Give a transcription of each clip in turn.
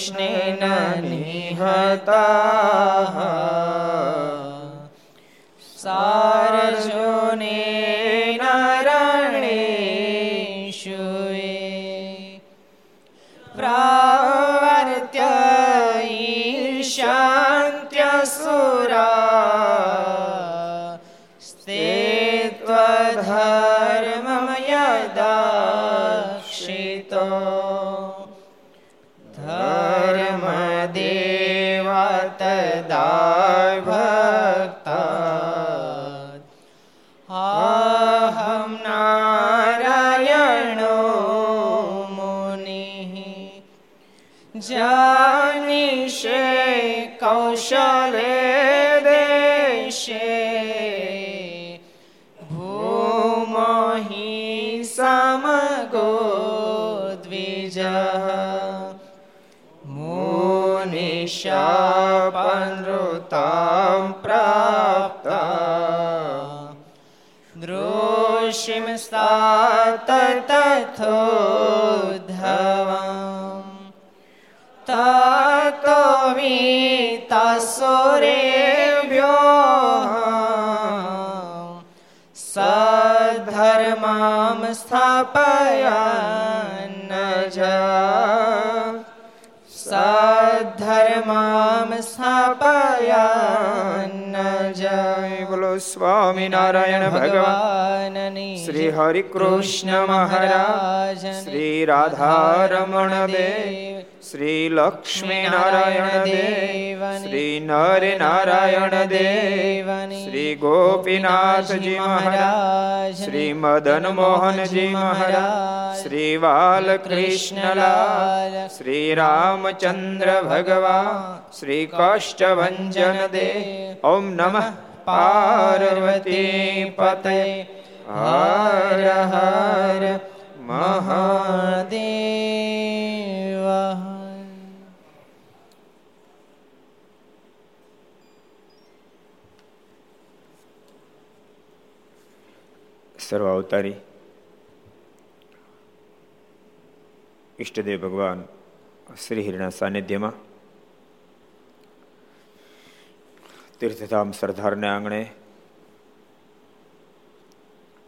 કૃષ્ણેન નિહતા अथोद्धवम् ततो वीतसुरेभ्यो सद्धर्मां स्थापया न सद्धर्मां स्थापया જય બોલો સ્વામિનારાયણ ભગવાનની શ્રી હરિ કૃષ્ણ મહારાજ શ્રી રાધારમણ દેવ શ્રી લક્ષ્મી નારાયણ દેવ શ્રી નર નારાયણ દેવ શ્રી ગોપીનાથજી મહારાજ શ્રી મદન મોહનજી મહારાજ શ્રી બાલકૃષ્ણલાલ શ્રી રામચંદ્ર ભગવાન શ્રી કષ્ટભંજન દેવ ઓમ નમઃ પાર્વતી પતે હર હર મહાદેવ સર્વ અવતારી ઈષ્ટદેવ ભગવાન શ્રી હિરણા સાનિધ્યમાં તીર્થધામ સરદારને આંગણે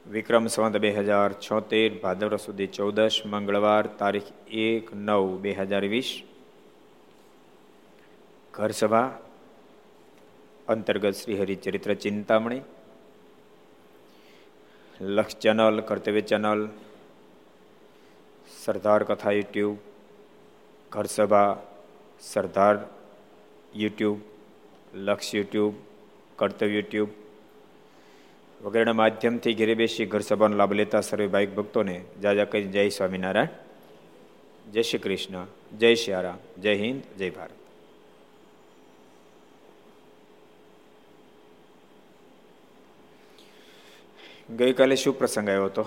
વિક્રમ સંવત બે હજાર છોતેર ભાદર સુધી ચૌદશ, મંગળવાર તારીખ એક નવ બે હજાર વીસ. ઘરસભા અંતર્ગત શ્રી હરિચરિત્ર ચિંતામણી, લક્ષ ચેનલ, કર્તવ્ય channel, Sardar Katha YouTube, Gharsabha, Sardar YouTube Laksh YouTube, Kartavya YouTube વગેરેના માધ્યમથી ઘેરે બેસી ઘર સભાનો લાભ લેતા સર્વે ભાઈક ભક્તોને જાજા કહી જય સ્વામિનારાયણ. જય શ્રી કૃષ્ણ. જય શ્રી રામ. જય હિન્દ. જય ભારત. ગઈકાલે શું પ્રસંગ આવ્યો હતો?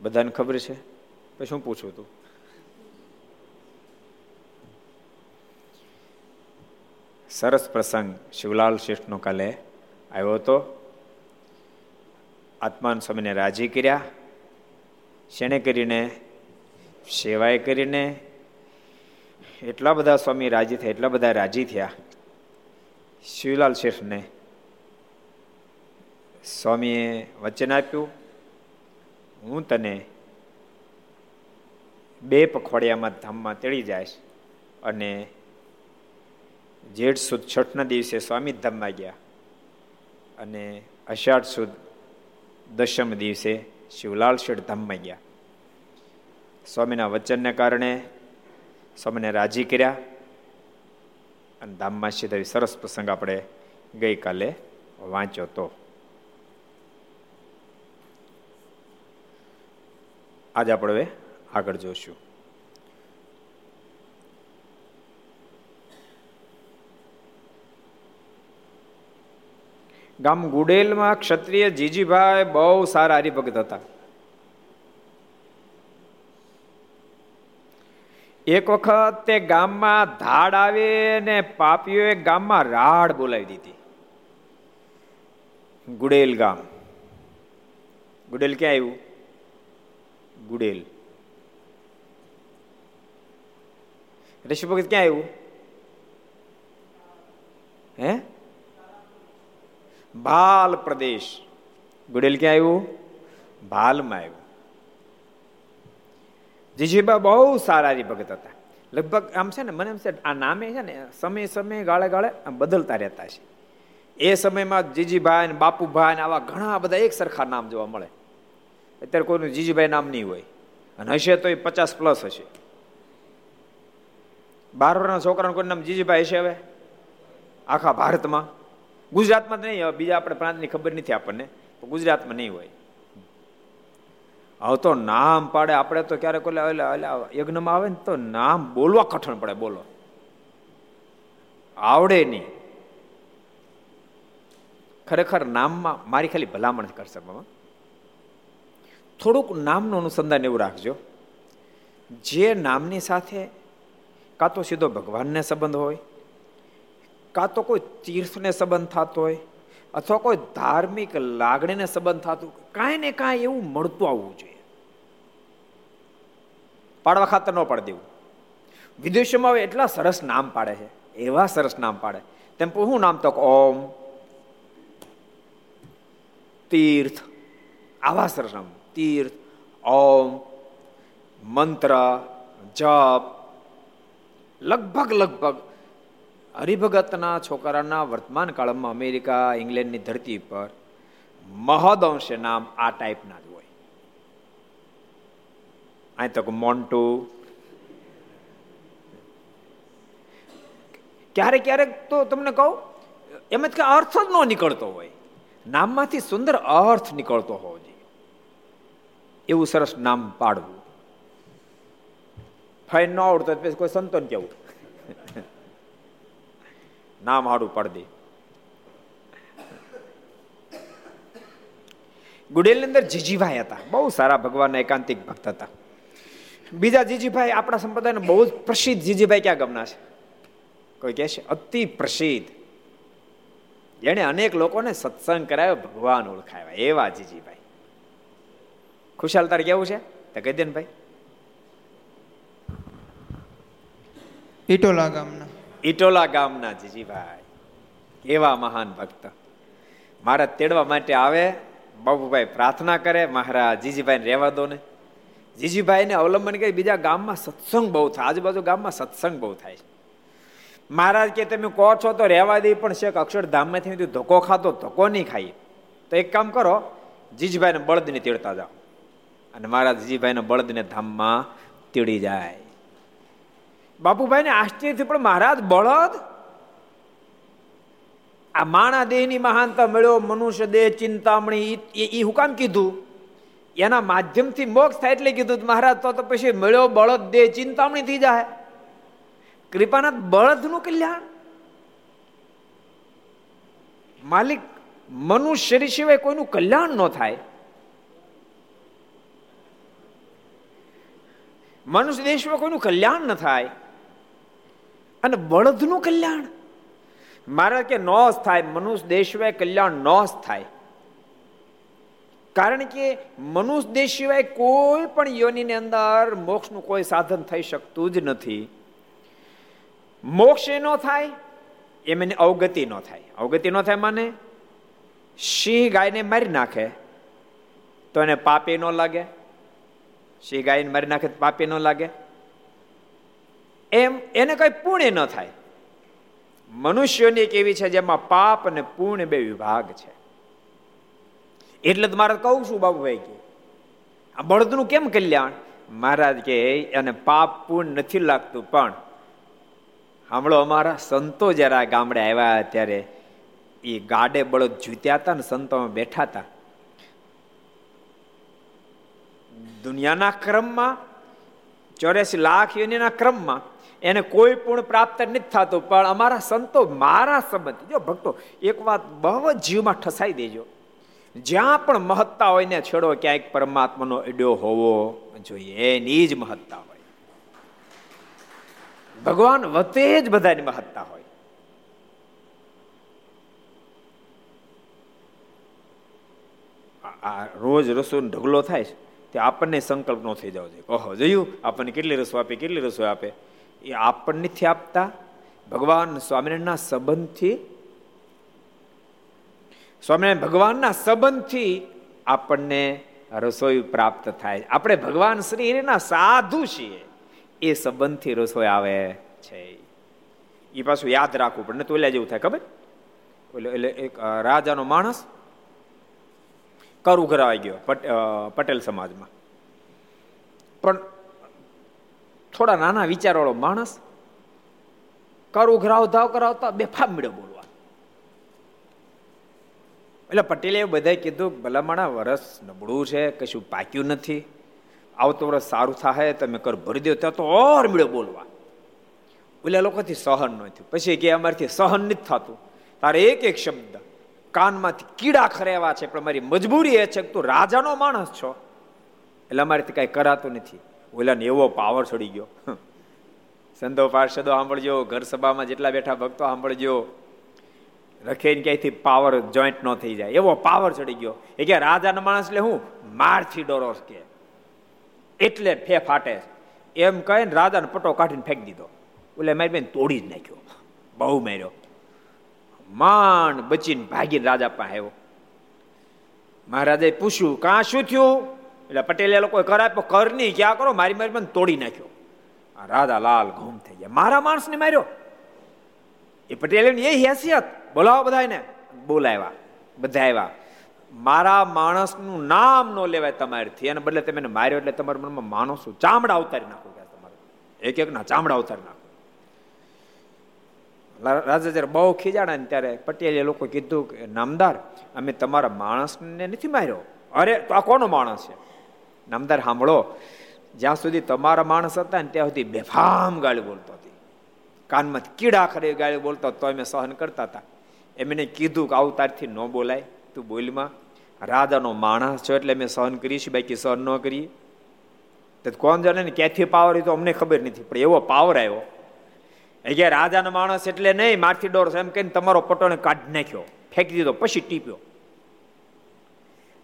બધાને ખબર છે? પછી શું પૂછું તું? સરસ પ્રસંગ શિવલાલ શેઠનો કાલે આવ્યો હતો. આત્માન સ્વામીને રાજી કર્યા. શેણે કરીને? સેવાએ કરીને. એટલા બધા સ્વામી રાજી થયા, એટલા બધા રાજી થયા. શિવલાલ શેઠને સ્વામીએ વચન આપ્યું. હું તને બે પખવાડિયામાં ધામમાં તેડી જાય અને જેઠ સુદ છઠના દિવસે સ્વામી ધામમાં ગયા. અને અષાઢ સુદ દશમ દિવસે શિવલાલ શેઠ ધામમાં ગયા. સ્વામીના વચનને કારણે સ્વામીને રાજી કર્યા. અને ધામમાં સીધા સરસ પ્રસંગ આપણે ગઈકાલે વાંચ્યો તો આજે આપણે આગળ જોશું. ગામ ગુડેલમાં ક્ષત્રિય જીજીભાઈ બહુ સારા હરિભગત હતા. એક વખત તે ગામમાં ધાડ આવે ને પાપીઓએ ગામમાં રાડ બોલાવી દીધી. ગુડેલ ગામ. ગુડેલ ક્યાં આવ્યું? ગુડેલ. ઋષિ ભગત ક્યાં આવ્યું હે ભાલ પ્રદેશ ગુડેલ ક્યાં આવ્યું ભાલમાં આવ્યું જીજીબા બહુ સારા ભગત હતા લગભગ આમ છે ને, મને એમ છે, આ નામે છે ને, સમય સમય, ગાળે ગાળે બદલતા રહેતા છે. એ સમયમાં જીજીભાઈ ને બાપુભાઈ ને આવા ઘણા બધા એક સરખા નામ જોવા મળે. અત્યારે કોઈનું જીજીભાઈ નામ નહીં હોય. અને હશે તો એ પચાસ પ્લસ હશે. બાર વર્ષના છોકરાનું કોઈ નામ જીજીભાઈ હશે હવે? આખા ભારતમાં? ગુજરાતમાં નહીં હવે બીજા આપણે પ્રાંતની ખબર નથી આપણને, તો ગુજરાતમાં નહીં હોય. હવે તો નામ પાડે, આપણે તો ક્યારેક યજ્ઞમાં આવે ને તો નામ બોલવા કઠણ પડે, બોલો. આવડે નહીં. ખરેખર નામમાં મારી ખાલી ભલામણ કરશે મામા થોડુંક નામનું અનુસંધાન એવું રાખજો. જે નામની સાથે કાં તો સીધો ભગવાનને સંબંધ હોય, કાં તો કોઈ તીર્થને સંબંધ થતો હોય, અથવા કોઈ ધાર્મિક લાગણીને સંબંધ થતું કાંઈ ને કાંઈ એવું મળતું આવવું જોઈએ. પાડવા ખાતર ન પાડી દેવું. વિદેશોમાં હવે એટલા સરસ નામ પાડે છે, એવા સરસ નામ પાડે. તેમ શું નામ તો? ઓમ, તીર્થ, આવા સરસ નામ. તીર્થ, ઓમ, મંત્ર, જપ લગભગ લગભગ હરિભગતના છોકરાના વર્તમાન કાળમાં અમેરિકા, ઇંગ્લેન્ડની ધરતી પર મહદઅંશે નામ આ ટાઈપના જ હોય. અહીં તક મોન્ટુ. ક્યારેક ક્યારેક તો તમને કહું, એમ જ કે અર્થ જ ન નીકળતો હોય. નામમાંથી સુંદર અર્થ નીકળતો હોવો જોઈએ. એવું સરસ નામ પાડવું. ફાઈન ન આવડતો પછી કોઈ સંતોન કેવું? નામ હાડું પાડી દે. ગુડેલની અંદર જીજીભાઈ હતા. બહુ સારા ભગવાનના એકાંતિક ભક્ત હતા. બીજા જીજીભાઈ આપણા સંપ્રદાયના બહુ જ પ્રસિદ્ધ જીજીભાઈ ક્યાં ગમના છે? કોઈ કહે છે? અતિ પ્રસિદ્ધ. જેને અનેક લોકોને સત્સંગ કરાયો, ભગવાન ઓળખાવ્યા. એવા જીજીભાઈ. ખુશાલ તારે કેવું છે? તો કહી દે ને ભાઈ. ઈટોલા ગામના. ઈટોલા ગામના જીજીભાઈ કેવા મહાન ભક્ત. મારા તેડવા માટે આવે, બાબુભાઈ પ્રાર્થના કરે, મહારાજ જીજીભાઈ રહેવા દો ને. જીજીભાઈને અવલંબન કરી બીજા ગામમાં સત્સંગ બહુ થાય. આજુબાજુ ગામમાં સત્સંગ બહુ થાય. મહારાજ કે તમે કહો છો તો રહેવા દે, પણ શેખ અક્ષરધામમાંથી ધોકો ખાતો ધોકો નહીં ખાઈએ. તો એક કામ કરો, જીજીભાઈને બળદને તેડતા જાઓ. અને મહારાજ જીજીભાઈને બળદને ધામમાં તેડી જાય. બાપુભાઈને આશ્ચર્યથી પણ મહારાજ બળદ? આ માણા દેહની મહાનતા મળ્યો મનુષ્ય દેહ, ચિંતામણી એ હુકામ કીધું? એના માધ્યમથી મોક્ષ થાય એટલે કીધું મહારાજ, તો પછી મળ્યો બળદ, દેહ, ચિંતામણી થઈ જાય. કૃપાનાથ, બળદનું કલ્યાણ? માલિક, મનુષ્ય સિવાય કોઈનું કલ્યાણ ન થાય. મનુષ્ય દેશમાં કોઈનું કલ્યાણ ન થાય. અને બળદનું કલ્યાણ. મારે કે નો થાય, મનુષ્ય દેશ સિવાય કલ્યાણ નો થાય. કારણ કે મનુષ્ય દેશ સિવાય કોઈ પણ યોનિની અંદર મોક્ષનું કોઈ સાધન થઈ શકતું જ નથી. મોક્ષ ન થાય એમ એની અવગતિ ન થાય. અવગતિ ન થાય માને? સિંહ ગાયને મારી નાખે, તો એને પાપી ન લાગે. સિંહ ગાયને મારી નાખે તો પાપી ન લાગે. એમ એને કઈ પુણ્ય ન થાય. મનુષ્યોની એક એવી છે જેમાં પાપ અને પુણ્ય બે વિભાગ છે. એટલે તો મારે કહું છું બાબુભાઈ કે આ બળદનું કેમ કલ્યાણ? મહારાજ કે એને પાપ પુણ્ય નથી લાગતું, પણ હમણાં અમારા સંતો જરા ગામડે આવ્યા ત્યારે એ ગાડે બળદ જૂત્યા હતા ને સંતોમાં બેઠા હતા. દુનિયાના ક્રમમાં, ચોર્યાસી લાખ યુનિના ક્રમમાં એને કોઈ પણ પ્રાપ્ત નથી થતું, પણ અમારા સંતો મારા સંબંધ, જો ભક્તો, એક વાત બહુ જીવમાં ઠસાઈ દેજો. જ્યાં પણ મહત્તા હોય ને છેડો ક્યાંક પરમાત્માનો એડ્યો હોવો જોઈએ એની જ મહત્તા હોય. ભગવાન વતે જ બધાની મહત્તા હોય. આ રોજ રસો ઢગલો થાય છે, તે આપણને સંકલ્પ નો થઈ જાવ જોઈએ. ઓહો, જોયું? આપણને કેટલી રસોઈ આપે, કેટલી રસોઈ આપે? એ આપણને નથી આપતા. ભગવાન સ્વામિનારાયણના સંબંધથી, સ્વામિનારાયણ ભગવાનના સંબંધથી આપણને રસોઈ પ્રાપ્ત થાય. આપણે ભગવાન શ્રી હરિના સાધુ છીએ. એ સંબંધથી રસોઈ આવે છે. એ પાછું યાદ રાખવું પડે તો એટલે જેવું થાય, ખબર? એટલે એટલે એક રાજાનો માણસ કર ઉઘરાવાઈ ગયો પટેલ સમાજમાં. પણ થોડા નાના વિચારવાળો માણસ કર ઉઘરાવ ધાવ કરાવતા બેફામ મળ્યો બોલવા. એટલે પટેલે બધાએ કીધું ભલામણા વરસ નબળું છે, કશું પાક્યું નથી. આવતો વરસ સારું થાય તમે કર ભરી દો, ત્યાં તો ઓર મળ્યો બોલવા. ઓલા લોકોથી સહન ન થયું. પછી કે અમારથી સહન નથી થતું. તારે એક એક શબ્દ કાનમાંથી કીડા ખરેવા છે, પણ મારી મજબૂરી એ છે કે તું રાજાનો માણસ છો. એટલે અમારેથી કાંઈ કરાતું નથી. ઓલાને એવો પાવર છોડી ગયો. સંતો પાર્ષદો સાંભળજો, ઘર સભામાં જેટલા બેઠા ભક્તો સાંભળજો. રખેને ક્યાંયથી પાવર જોઈન્ટ ન થઈ જાય. એવો પાવર ચડી ગયો. એ કે રાજાના માણસ એટલે હું? મારથી ડોરો કે. એટલે ફે ફાટે. એમ કહીને રાજાને પટો કાઢીને ફેંકી દીધો. એટલે મારી બેન તોડી જ નાખ્યો. બહુ માર્યો. માંડ બચીને ભાગીને રાજા પાસે આવ્યો. મહારાજે પૂછ્યું, કાં શું થયું? એટલે પટેલે લોકો કર નહીં, ક્યાં કરો? મારી મારી મને તોડી નાખ્યો. રાધા લાલ ઘૂમ થઈ ગયા. મારા માણસને માર્યો. એ પટેલે એ હેસિયત. બોલાવો બધાને બોલાવ્યા. બધા આવ્યા. મારા માણસનું નામ ન લેવાય તમારીથી. એને બદલે તમે માર્યો એટલે તમારા મનમાં માણસો ચામડા ઉતારી નાખો કે તમારું. એક એક ના ચામડા ઉતારી નાખો. રાજા જયારે બહુ ખીજાણા ને ત્યારે પટેલે લોકો કીધું કે, નામદાર, અમે તમારા માણસને નથી માર્યો. અરે, તો આ કોનો માણસ છે? નામદાર સાંભળો. જ્યાં સુધી તમારા માણસ હતા ને ત્યાં સુધી બેફામ ગાળી બોલતો હતી. કાનમાં કીડા ખરી ગાળી બોલતો તો અમે સહન કરતા હતા. એમને કીધું કે આવું તારથી ન બોલાય, તું બોલમાં. રાજાનો માણસ છો એટલે અમે સહન કરીશું બાકી સહન ન કરીએ. તો કોણ જાણે ને ક્યાંથી પાવર તો અમને ખબર નથી, પણ એવો પાવર આવ્યો કે રાજાનો માણસ એટલે નહીં, મારથી ડોર એમ કહીને તમારો પટોને કાઢી નાખ્યો, ફેંકી દીધો, પછી ટીપ્યો.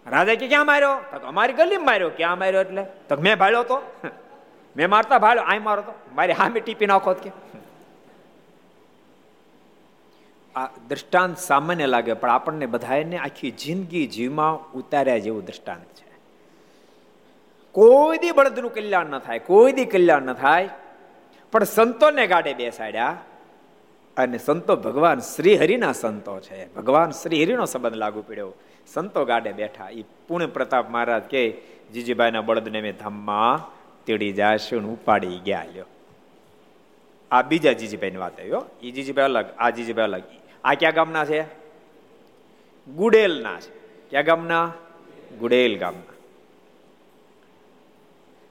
રાજા કે, ક્યાં માર્યો? તો અમારી ગલી માર્યો. ક્યાં માર્યો એટલે? તો મેં ભાળ્યો તો. મેં મારતા ભાળ્યો આ મારો તો. મારી હામે ટીપી નાખો કે. આ દ્રષ્ટાંત સામાન્ય લાગે, પણ આપણને બધાને આખી જિંદગી જીવમાં ઉતાર્યા જેવું દ્રષ્ટાંત છે. કોઈ દી બળદનું કલ્યાણ ન થાય, કોઈ દી કલ્યાણ ન થાય, પણ સંતોને ગાડે બેસાડ્યા, અને સંતો ભગવાન શ્રી હરિના સંતો છે. ભગવાન શ્રી હરિનો સંબંધ લાગુ પડ્યો. સંતો ગાડે બેઠા. એ પૂર્ણ પ્રતાપ મહારાજ કે, જીજીભાઈના બળદને મેં ધામમાં તેડી જાશું ઉપાડી ગયા લ્યો. આ બીજા જીજીભાઈની વાત આવ્યો એ જીજીભાઈ અલગ, આ જીજીભાઈ અલગ. આ ક્યાં ગામના છે? ગુડેલના છે. ક્યાં ગામના? ગુડેલ ગામના.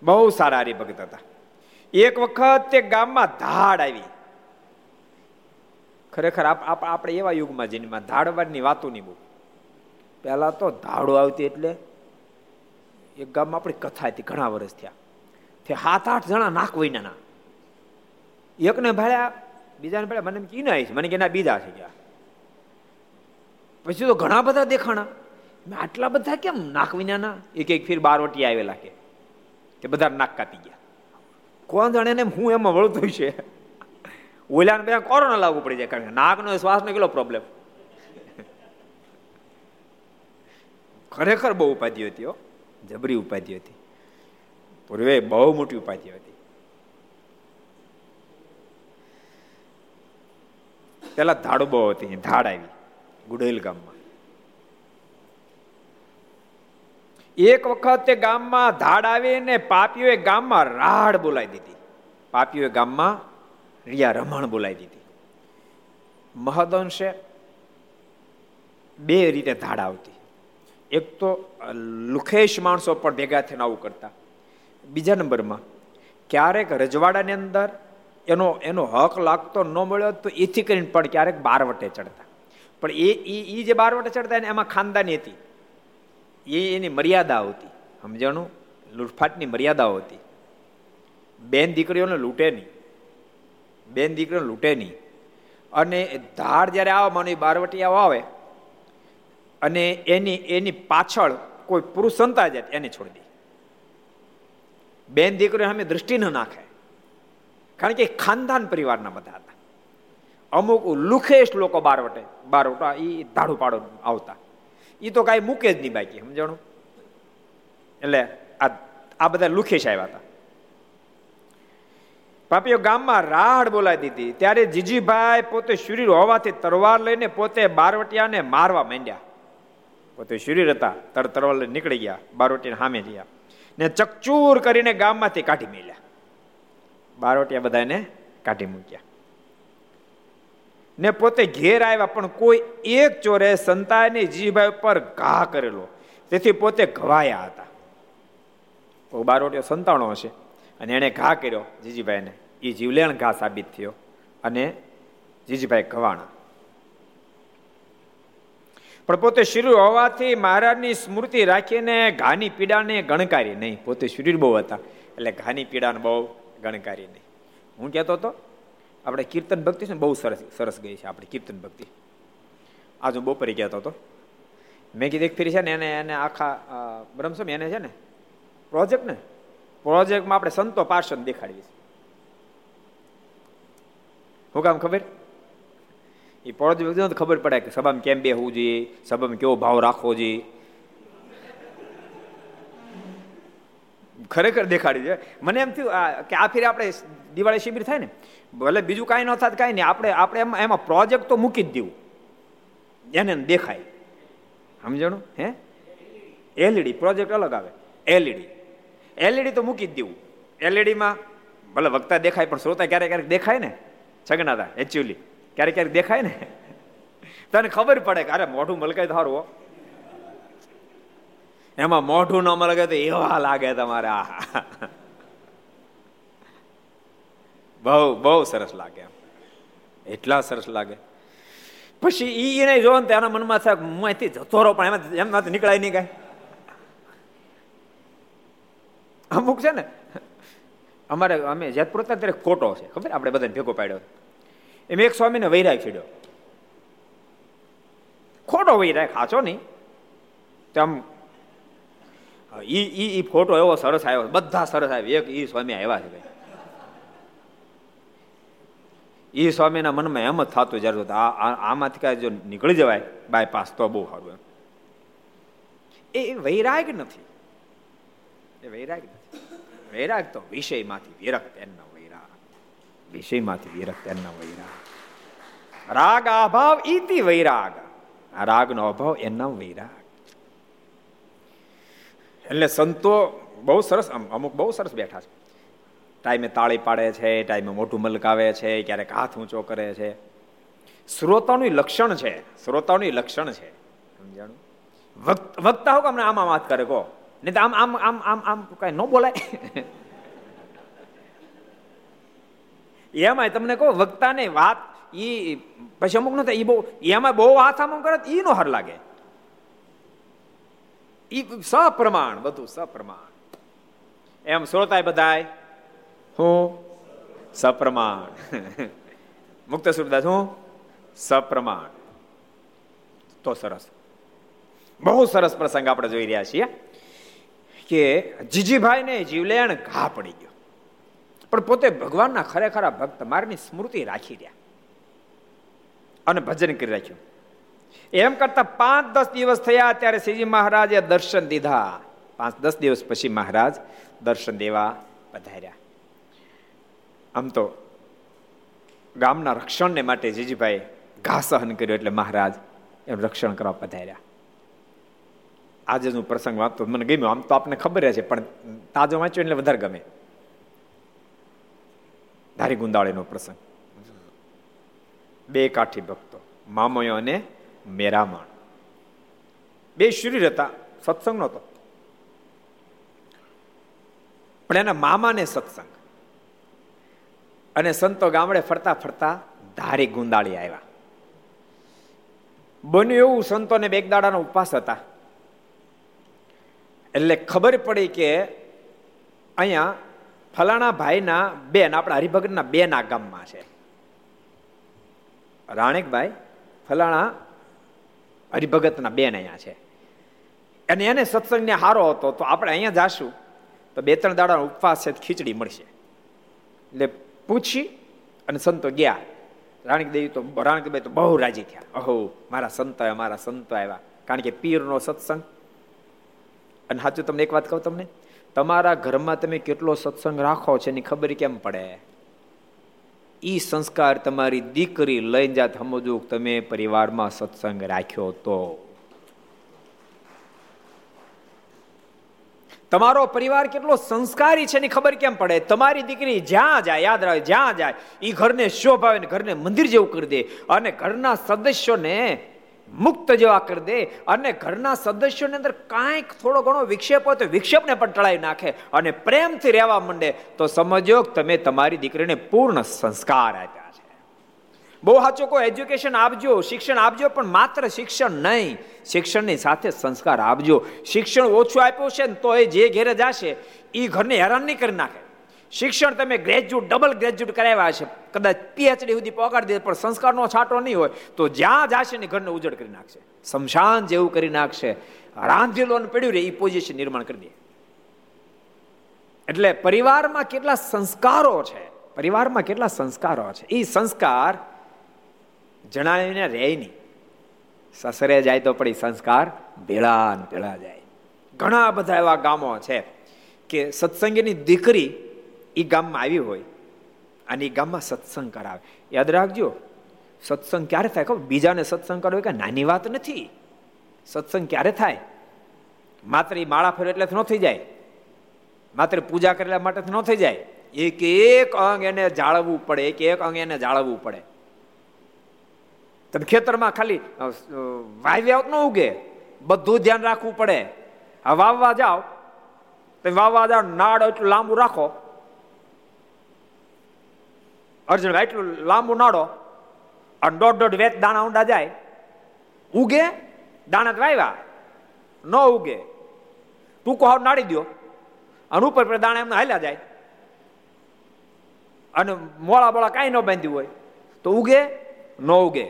બહુ સારા હરિભક્ત હતા. એક વખત તે ગામમાં ધાડ આવી. ખરેખર આપણે એવા યુગમાં જેમાં ધાડવાની વાતો નહીં બહુ. પહેલા તો ધાડો આવતી એટલે એક ગામમાં આપણી કથા હતી, ઘણા વર્ષ થયા. તે સાત, આઠ જણા નાક વૈના એકને ભાડ્યા બીજાને ભાડ્યા મને કી ના મને કે બીજા છે ગયા. પછી તો ઘણા બધા દેખાણા. મેં આટલા બધા કેમ નાક વિનાના એક એક ફીર બારવટી આવેલા કે. તે બધા નાક કાપી ગયા. કોણ જાણે ને હું એમાં વળતું છે. ઓલાને બધા કોરોના લાગુ પડી જાય. કારણ કે નાકનો શ્વાસનો કેટલો પ્રોબ્લેમ ખરેખર બહુ ઉપાધિ હતી જબરી ઉપાધિ હતી. પૂર્વે બહુ મોટી ઉપાધિ હતી. પેલા ધાડ બહુ હતી ધાડ આવી, ગુડેલ ગામમાં. એક વખત ગામમાં ધાડ આવીને પાપીઓએ ગામમાં રાડ બોલાવી દીધી. પાપીઓએ ગામમાં રિયા રમણ બોલાવી દીધી. મહદંશે બે રીતે ધાડ આવતી. એક તો લુખેશ માણસો પણ ભેગા થઈને આવું કરતા. બીજા નંબરમાં, ક્યારેક રજવાડાની અંદર એનો એનો હક લાગતો ન મળ્યો તો એથી કરીને પણ ક્યારેક બારવટે ચડતા. પણ એ એ જે બારવટે ચડતા એને એમાં ખાનદાની હતી. એ એની મર્યાદા હતી. સમજાણું? લૂંટફાટની મર્યાદાઓ હતી. બેન દીકરીઓને લૂંટે નહીં. બેન દીકરીઓને લૂંટે નહીં. અને ધાર જ્યારે આવે માનો બારવટીયાઓ આવે અને એની એની પાછળ કોઈ પુરુષ સંતા જાય એને છોડી દે. બેન દીકરીઓ સામે દૃષ્ટિ ન નાખે. કારણ કે ખાનદાન પરિવારના બધા હતા. અમુક લુખેશ લોકો બારવટે બારવટા એ ધાડું પાડો આવતા. એ તો કાંઈ મૂકે જ નહીં બાકી, સમજાણું? એટલે આ આ બધા લુખેશ આવ્યા હતા. પાપીઓ ગામમાં રાહડ બોલાવી દીધી. ત્યારે જીજીભાઈ પોતે શરીર હોવાથી તરવાર લઈને પોતે બારવટિયાને મારવા માંડ્યા. પોતે શરીર હતા, તર તરવાર નીકળી ગયા બારોટીને સામે ગયા ને ચકચૂર કરીને ગામમાંથી કાઢી મેલ્યા. બારોટિયા બધાને કાઢી મૂક્યા. ને પોતે ઘેર આવ્યા, પણ કોઈ એક ચોરે સંતાની જીજીભાઈ પર ઘા કરેલો. તેથી પોતે ઘવાયા હતા. બારોટીઓ સંતાણો હશે, અને એણે ઘા કર્યો જીજીભાઈને. એ જીવલેણ ઘા સાબિત થયો, અને જીજીભાઈ ઘવાણા. પણ પોતે શરીર હોવાથી મહારાજની સ્મૃતિ રાખીને ઘાની પીડાને ગણકારી નહીં. પોતે શરીર બહુ હતા, એટલે ઘાની પીડાને બહુ ગણકારી નહીં. હું કહેતો હતો, આપણે કીર્તન ભક્તિ છે ને, બહુ સરસ સરસ ગઈ છે આપણી કીર્તન ભક્તિ. આજ હું બપોરે કહેતો હતો. મેં કીધું એક ફેરી છે ને, એને એને આખા બ્રહ્મસમ એને છે ને પ્રોજેક્ટ ને પ્રોજેક્ટમાં આપણે સંતો પાર્ષદ દેખાડીએ હું કામ ખબર? એ પ્રોજેક્ટ ખબર પડે કે સભામાં કેમ બેહવું જોઈએ, સભામાં કેવો ભાવ રાખવો જોઈએ. ખરેખર દેખાડી છે મને એમ થયું કે આ ફેર આપણે દિવાળી શિબિર થાય ને, ભલે બીજું કાંઈ ન થાય કાંઈ નહીં, આપણે આપણે એમાં એમાં પ્રોજેક્ટ તો મૂકી જ દેવું. એને દેખાય. સમજણું? હે? એલઈડી, પ્રોજેક્ટ અલગ આવે. એલઈડી. એલઈડી તો મૂકી જ દેવું. એલઈડીમાં ભલે વક્તા દેખાય, પણ શ્રોતા ક્યારેક ક્યારેક દેખાય ને? છગનાતા એકચ્યુઅલી ક્યારેક ક્યારેક દેખાય ને? તને ખબર પડે કે અરે મોઢું મલકાય થારું એમાં મોઢું ન મલકે તો એવા લાગે તમારે. બહુ બહુ સરસ લાગે એટલા સરસ લાગે. પછી ઈ એને જો ને તેના મનમાં થાય હું અહીંથી જતો રહો, પણ એમાં એમ નીકળાય નહીં કાંઈ. અમુક છે ને, અમારે, અમે જેતપુર ત્યારે ખોટો છે, ખબર? આપણે બધાને ભેગો પાડ્યો. એમ એક સ્વામીને વૈરાગ છેડ્યો ખોટો વૈરાગ ખાચો નહીં. તો આમ ઈ ઈ ઈ ફોટો એવો સરસ આવ્યો. બધા સરસ આવ્યો. એક ઈ સ્વામી આવ્યા છે ભાઈ. ઈ સ્વામીના મનમાં એમ જ થતું જ્યારે આમાંથી કાંઈ જો નીકળી જવાય બાયપાસ તો બહુ સારું એમ. એ વૈરાગ નથી. એ વૈરાગ નથી. વૈરાગ તો વિષયમાંથી વિરક્ત એમના વિષયમાંથી વિરક્ત વૈરાગ રાગ અભાવ ઈતિ વૈરાગ આ રાગનો અભાવ એના વૈરાગ એટલે સંતો બહુ સરસ અમુક બહુ સરસ બેઠા છે ટાઈમે તાળી પાડે છે ટાઈમે મોટું મલકાવે છે ક્યારેક હાથ ઊંચો કરે છે શ્રોતાનું લક્ષણ છે શ્રોતાનું લક્ષણ છે સમજાણું વક્તા હું અમને આમાં વાત કરે કહો નહીં તો આમ આમ આમ આમ આમ કઈ ન બોલાય એમાં તમને કહો, વક્તાને વાત ઈ પછી અમુક નથી એ બહુ એમાં બહુ હાથ આમ કરે ઈ નો હર લાગે. ઈ સપ્રમાણ, બધું સપ્રમાણ. એમ શ્રોતાય બધાય, હું સપ્રમાણ. મુક્ત સુરદાસ, હું સપ્રમાણ. તો સરસ. બહુ સરસ પ્રસંગ આપણે જોઈ રહ્યા છીએ કે જીજીભાઈને જીવલેણ ઘા પડી ગયો. પણ પોતે ભગવાનના ખરેખરા ભક્ત મારની સ્મૃતિ રાખી રહ્યા. અને ભજન કરી રાખ્યું. એમ કરતા પાંચ દસ દિવસ થયા ત્યારે શ્રીજી મહારાજે દર્શન દીધા. પાંચ દસ દિવસ પછી મહારાજ દર્શન દેવા પધાર્યા. આમ તો ગામના રક્ષણને માટે જીજીભાઈ ઘા સહન કર્યો એટલે મહારાજ એમ રક્ષણ કરવા પધાર્યા. આજે હું પ્રસંગ વાંચતો મને ગમ્યો. આમ તો આપને ખબર છે, પણ તાજો વાંચ્યો એટલે વધારે ગમે. ધારી ગુંદાળીનો પ્રસંગ. બે કાઠી ભક્તો, મામયો અને મેરામણ. બે શરીર હતા, સત્સંગ નહોતો. પણ એના મામાને સત્સંગ. અને સંતો ગામડે ફરતા ફરતા ધારી ગુંદાળી આવ્યા. બન્યું એવું સંતોને બેગદાડાનો ઉપવાસ હતા. એટલે ખબર પડી કે અહીંયા ફલાણા ભાઈના બેન, આપણા હરિભગતના બેન ગામમાં છે. રાણેકભાઈ ફલાણા હરિભગતના બેન અહીંયા છે. અને એને સત્સંગને હારો હતો, તો આપણે અહીંયા જાશું, તો બે ત્રણ દાડા ઉપવાસ છે ખીચડી મળશે. એટલે પૂછી અને સંતો ગયા. રાણક દેવી તો, રાણીક તો બહુ રાજી થયા. અહો, મારા સંતો આવ્યા મારા સંતો આવ્યા. કારણ કે પીરનો સત્સંગ. અને સાચું તમને એક વાત કહું તમને? તમારા ઘરમાં તમે કેટલો સત્સંગ રાખો છો એની ખબર કેમ પડે? એ સંસ્કાર તમારી દીકરી લઈને જાત સમજો તમે પરિવારમાં સત્સંગ રાખ્યો તો. તમારો પરિવાર કેટલો સંસ્કારી છે એની ખબર કેમ પડે? તમારી દીકરી જ્યાં જાય, યાદ રાખે, જ્યાં જાય એ ઘરને શોભાવે ઘરને મંદિર જેવું કરી દે. અને ઘરના સદસ્યોને મુક્ત જેવા કરી દે અને ઘરના સદસ્યોની અંદર કાંઈક થોડો ઘણો વિક્ષેપ હોય તો વિક્ષેપને પણ ટળાવી નાખે અને પ્રેમથી રહેવા માંડે તો સમજો તમે તમારી દીકરીને પૂર્ણ સંસ્કાર આપ્યા છે. બહુ સાચો કોઈ એજ્યુકેશન આપજો, શિક્ષણ આપજો, પણ માત્ર શિક્ષણ નહીં, શિક્ષણની સાથે સંસ્કાર આપજો. શિક્ષણ ઓછું આપ્યું છે ને તો એ જે ઘેરે જશે એ ઘરને હેરાન નહીં કરી નાખે. શિક્ષણ તમે ગ્રેજ્યુએટ ડબલ ગ્રેજ્યુએટ કરાવ્યા છે. કદાચ પીએચડી સુધી પહોંચાડી દે, પણ સંસ્કારનો છાંટો નહીં હોય, તો જ્યાં જશે ને ઘરને ઉજળ કરી નાખશે. શમશાન જેવું કરી નાખશે. રાંધેલું પડ્યું રહે એ પોઝિશન નિર્માણ કરી દે. એટલે પરિવારમાં કેટલા સંસ્કારો છે, પરિવારમાં કેટલા સંસ્કારો છે. એ સંસ્કાર જણાવીને રહે નહીં. સસરે જાય તો પડી સંસ્કાર ભેળા ભેળા જાય. ઘણા બધા એવા ગામો છે કે સત્સંગીની દીકરી એ ગામમાં આવી હોય અને એ ગામમાં સત્સંગ કરાવે. યાદ રાખજો, સત્સંગ ક્યારે થાય ખબર? બીજાને સત્સંગ કરવો કે નાની વાત નથી. સત્સંગ ક્યારે થાય? માત્ર એ માળા ફેરવે એટલે ન થઈ જાય. માત્ર પૂજા કરેલા માટે ન થઈ જાય. એક એક અંગ એને જાળવવું પડે, એક એક અંગ એને જાળવવું પડે. તમે ખેતરમાં ખાલી વાવ્યા ન ઉગે. બધું ધ્યાન રાખવું પડે. આ વાવવા જાઓ, તમે વાવવા જાઓ, નાડ એટલું લાંબુ રાખો. અર્જુન એટલું લાંબુ નાડો અને દોઢ દોઢ વેત દાણા ઊંડા જાય. ઉગે, દાણા વાવ્યા ન ઉગે. ટૂંકો હાવ નાડી દો અને ઉપર દાણા એમને હાલ્યા જાય. અને મોળા બોળા કાંઈ ન બાંધ્યું હોય તો ઉગે, ન ઉગે.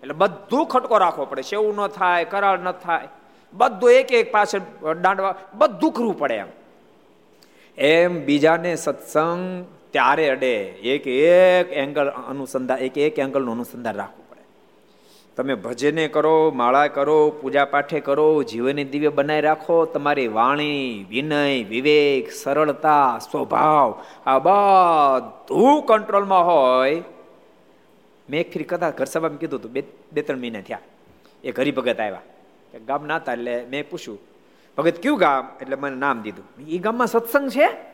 એટલે બધું ખટકો રાખવો પડે. સેવું ન થાય, કરાળ ન થાય. બધું એક એક પાસે દાંડવા, બધું કરવું પડે એમ. એમ બીજાને સત્સંગ ત્યારે અડે. એક એક એંગલ અનુસંધાન એક એક એંગલનું અનુસંધાન રાખવું પડે. તમે ભજને કરો, માળા કરો, પૂજા પાઠે કરો, જીવનની દિવ્ય બનાવી રાખો, તમારી વાણી, વિનય, વિવેક, સરળતા, સ્વભાવ, આ બધું કંટ્રોલમાં હોય. મેં એક ફરી કથા ઘર સભામાં કીધું હતું, બે બે, ત્રણ મહિના થયા. એ હરિભગત આવ્યા. ગામ ના હતા એટલે મેં પૂછ્યું, ભગત, કયું ગામ? એટલે મને નામ દીધું. એ ગામમાં સત્સંગ છે?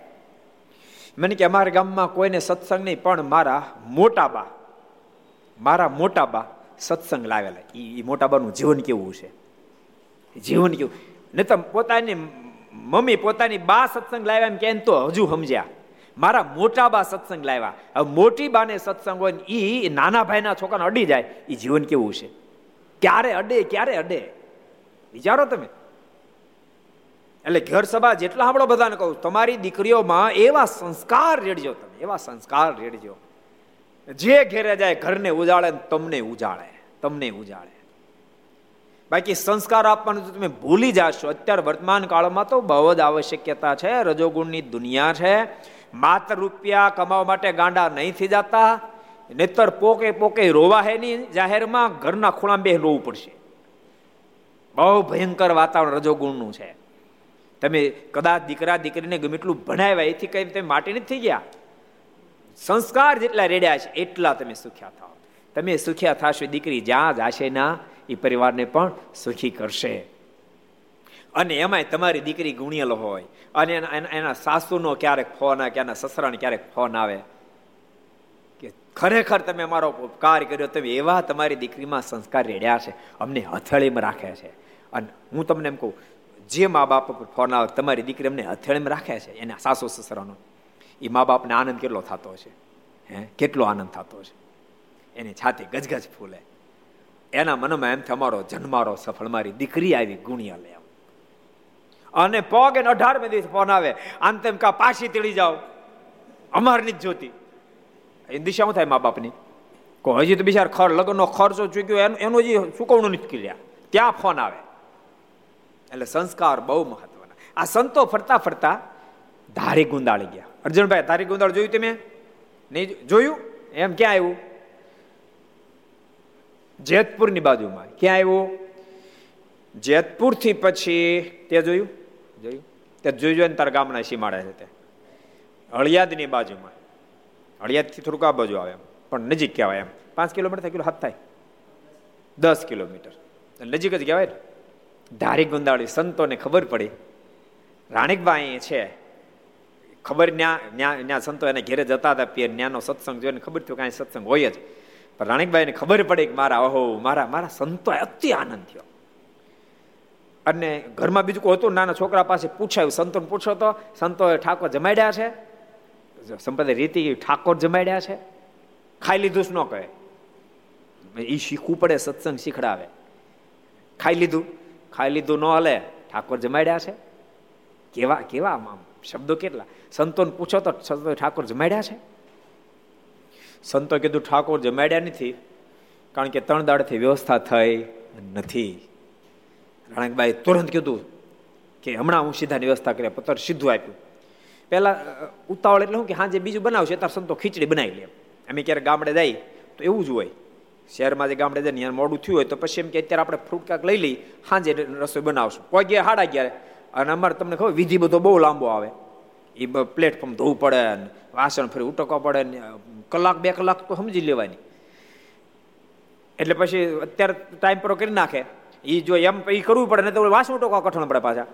મને કે અમારા ગામમાં કોઈને સત્સંગ નહીં, પણ મારા મોટા બા, મારા મોટા બા સત્સંગ લાવેલા. એ મોટા બાનું જીવન કેવું છે? જીવન કેવું? નહીં તો પોતાની મમ્મી, પોતાની બા સત્સંગ લાવ્યા એમ કેમ તો હજુ સમજ્યા. મારા મોટા બા સત્સંગ લાવ્યા. હવે મોટી બાને સત્સંગ હોય એ નાના ભાઈના છોકરાને અડી જાય એ જીવન કેવું છે? ક્યારે અડે ક્યારે અડે? વિચારો તમે. એટલે ઘર સભા જેટલા આપણો બધાને કહું, તમારી દીકરીઓમાં એવા સંસ્કાર રેડજો તમે, એવા સંસ્કાર રેડજો. જે ઘેરે જાય ઘરને ઉજાળે તમને ઉજાળે તમને ઉજાળે. બાકી સંસ્કાર આપવાનું તમે ભૂલી જાશો. અત્યારે વર્તમાન કાળમાં તો બહુ જ આવશ્યકતા છે, રજોગુણની દુનિયા છે. માત્ર રૂપિયા કમાવા માટે ગાંડા નહીં થઈ જતા નેતર પોકે પોકે રોવા હે નહીં જાહેરમાં ઘરના ખૂણા બે રોવું પડશે. બહુ ભયંકર વાતાવરણ રજોગુણનું છે. તમે કદાચ દીકરા દીકરીને ગમે એટલું ભણાવ્યા, એથી કઈ તમે માટે નથી થઈ ગયા? સંસ્કાર જેટલા રેડ્યા છે, એટલા તમે સુખ્યા થાવ તમે સુખ્યા થશો, દીકરી જ્યાં જશે ના, એ પરિવારને પણ સુખી કરશે. અને એમાંય તમારી દીકરી ગુણિયલ હોય, અને એના સાસુનો ક્યારેક ફોન આવે કે એના સસરાને ક્યારેક ફોન આવે, કે ખરેખર તમે અમારો ઉપકાર કર્યો, તમે એવા તમારી દીકરીમાં સંસ્કાર રેડ્યા છે, અમને હથળીમાં રાખે છે. અને હું તમને એમ કહું જે મા બાપ પર ફોન આવે, તમારી દીકરી અમને હથેળીમાં રાખે છે, એના સાસુ સસરાનો. એ મા બાપને આનંદ કેટલો થતો છે હે? કેટલો આનંદ થતો છે એની છાતી ગજગજ ફૂલે. એના મનમાં એમ અમારો જન્મારો સફળ, મારી દીકરી આવી ગુણિયા લે. અને પગ એને અઢાર મે દિવસ ફોન આવે આમ તેમ કા પાછી તીડી જાઓ. અમારની જ જોતી. એ દિશા થાય મા બાપની? કો હજી તો બિચાર ખર લગ્નનો ખર્ચો ચૂક્યો, એનું એનું જે ચૂકવણું નથી કર્યા. ત્યાં ફોન આવે. એટલે સંસ્કાર બહુ મહત્વના. આ સંતો ફરતા ફરતા ધારી ગુંદાળી ગયા. અર્જુનભાઈ, ધારી ગુંદાળ જોયું તમે? નહીં જોયું? એમ ક્યાં આવ્યું? જેતપુરની બાજુમાં. ક્યાં આવ્યું? જેતપુરથી પછી તે જોયું? જોયું? તે જોઈ જોઈને તારા ગામના સીમાડે છે તે. હળિયાદની બાજુમાં. હળિયાદથી થોડુંક આ બાજુ આવે એમ. પણ નજીક કહેવાય એમ. પાંચ કિલોમીટર થાય કિલો હાથ થાય. દસ કિલોમીટર. નજીક જ કહેવાય ને. ધારી ગુંદાળી સંતોને ખબર પડી. રાણીકબાઈ છે, ખબર ન્યા ન્યા સંતો એને ઘેરે જતા હતા પીર ન્યાનો સત્સંગ જોઈને ખબર થયું કાંઈ સત્સંગ હોય જ. પણ રાણીકબાઈને ખબર પડી કે મારા, ઓહો, મારા મારા સંતો અતિ આનંદ થયો. અને ઘરમાં બીજું કોઈ હતું? નાના છોકરા પાસે પૂછાયું, સંતોને પૂછો તો, સંતોએ ઠાકોર જમાડ્યા છે? સંપ્રદાય રીતિ ઠાકોર જમાડ્યા છે? ખાઈ લીધું જ ન કહે. એ શીખવું પડે, સત્સંગ શીખડાવે. ખાઈ લીધું. ખાઈ લીધું ન હલે, ઠાકોર જમાડ્યા છે. કેવા કેવા આમ શબ્દો કેટલા? સંતોને પૂછો તો સંતો ઠાકોર જમાડ્યા છે? સંતો કીધું, ઠાકોર જમાડ્યા નથી, કારણ કે ત્રણ દાડથી વ્યવસ્થા થઈ નથી. રાણકબાઈ તુરંત કીધું કે હમણાં હું સીધાની વ્યવસ્થા કરી પત્ર સીધું આપ્યું. પહેલા ઉતાવળ એટલે શું કે, હા, જે બીજું બનાવશે ત્યારે સંતો ખીચડી બનાવી લે. અમે ક્યારે ગામડે જાય, તો એવું જ હોય. શહેરમાં જે ગામડે જાય મોડું થયું હોય તો પછી એમ કે અત્યારે આપણે ફ્રૂટ કાંક લઈ લઈ સાંજે રસોઈ બનાવશું. કોઈ ગયા હાડા ગયા અને અમારે તમને ખબર, વિધિ બધો બહુ લાંબો આવે. એ પ્લેટફોર્મ ધોવું પડે ને, વાસણ ફરી ઉટકવા પડે ને, કલાક બે કલાક તો સમજી લેવાની. એટલે પછી અત્યારે ટાઈમ પર કરી નાખે. એ જો એમ એ કરવું પડે ને તો વાસણ ઉટકવા કઠણ પડે પાછા.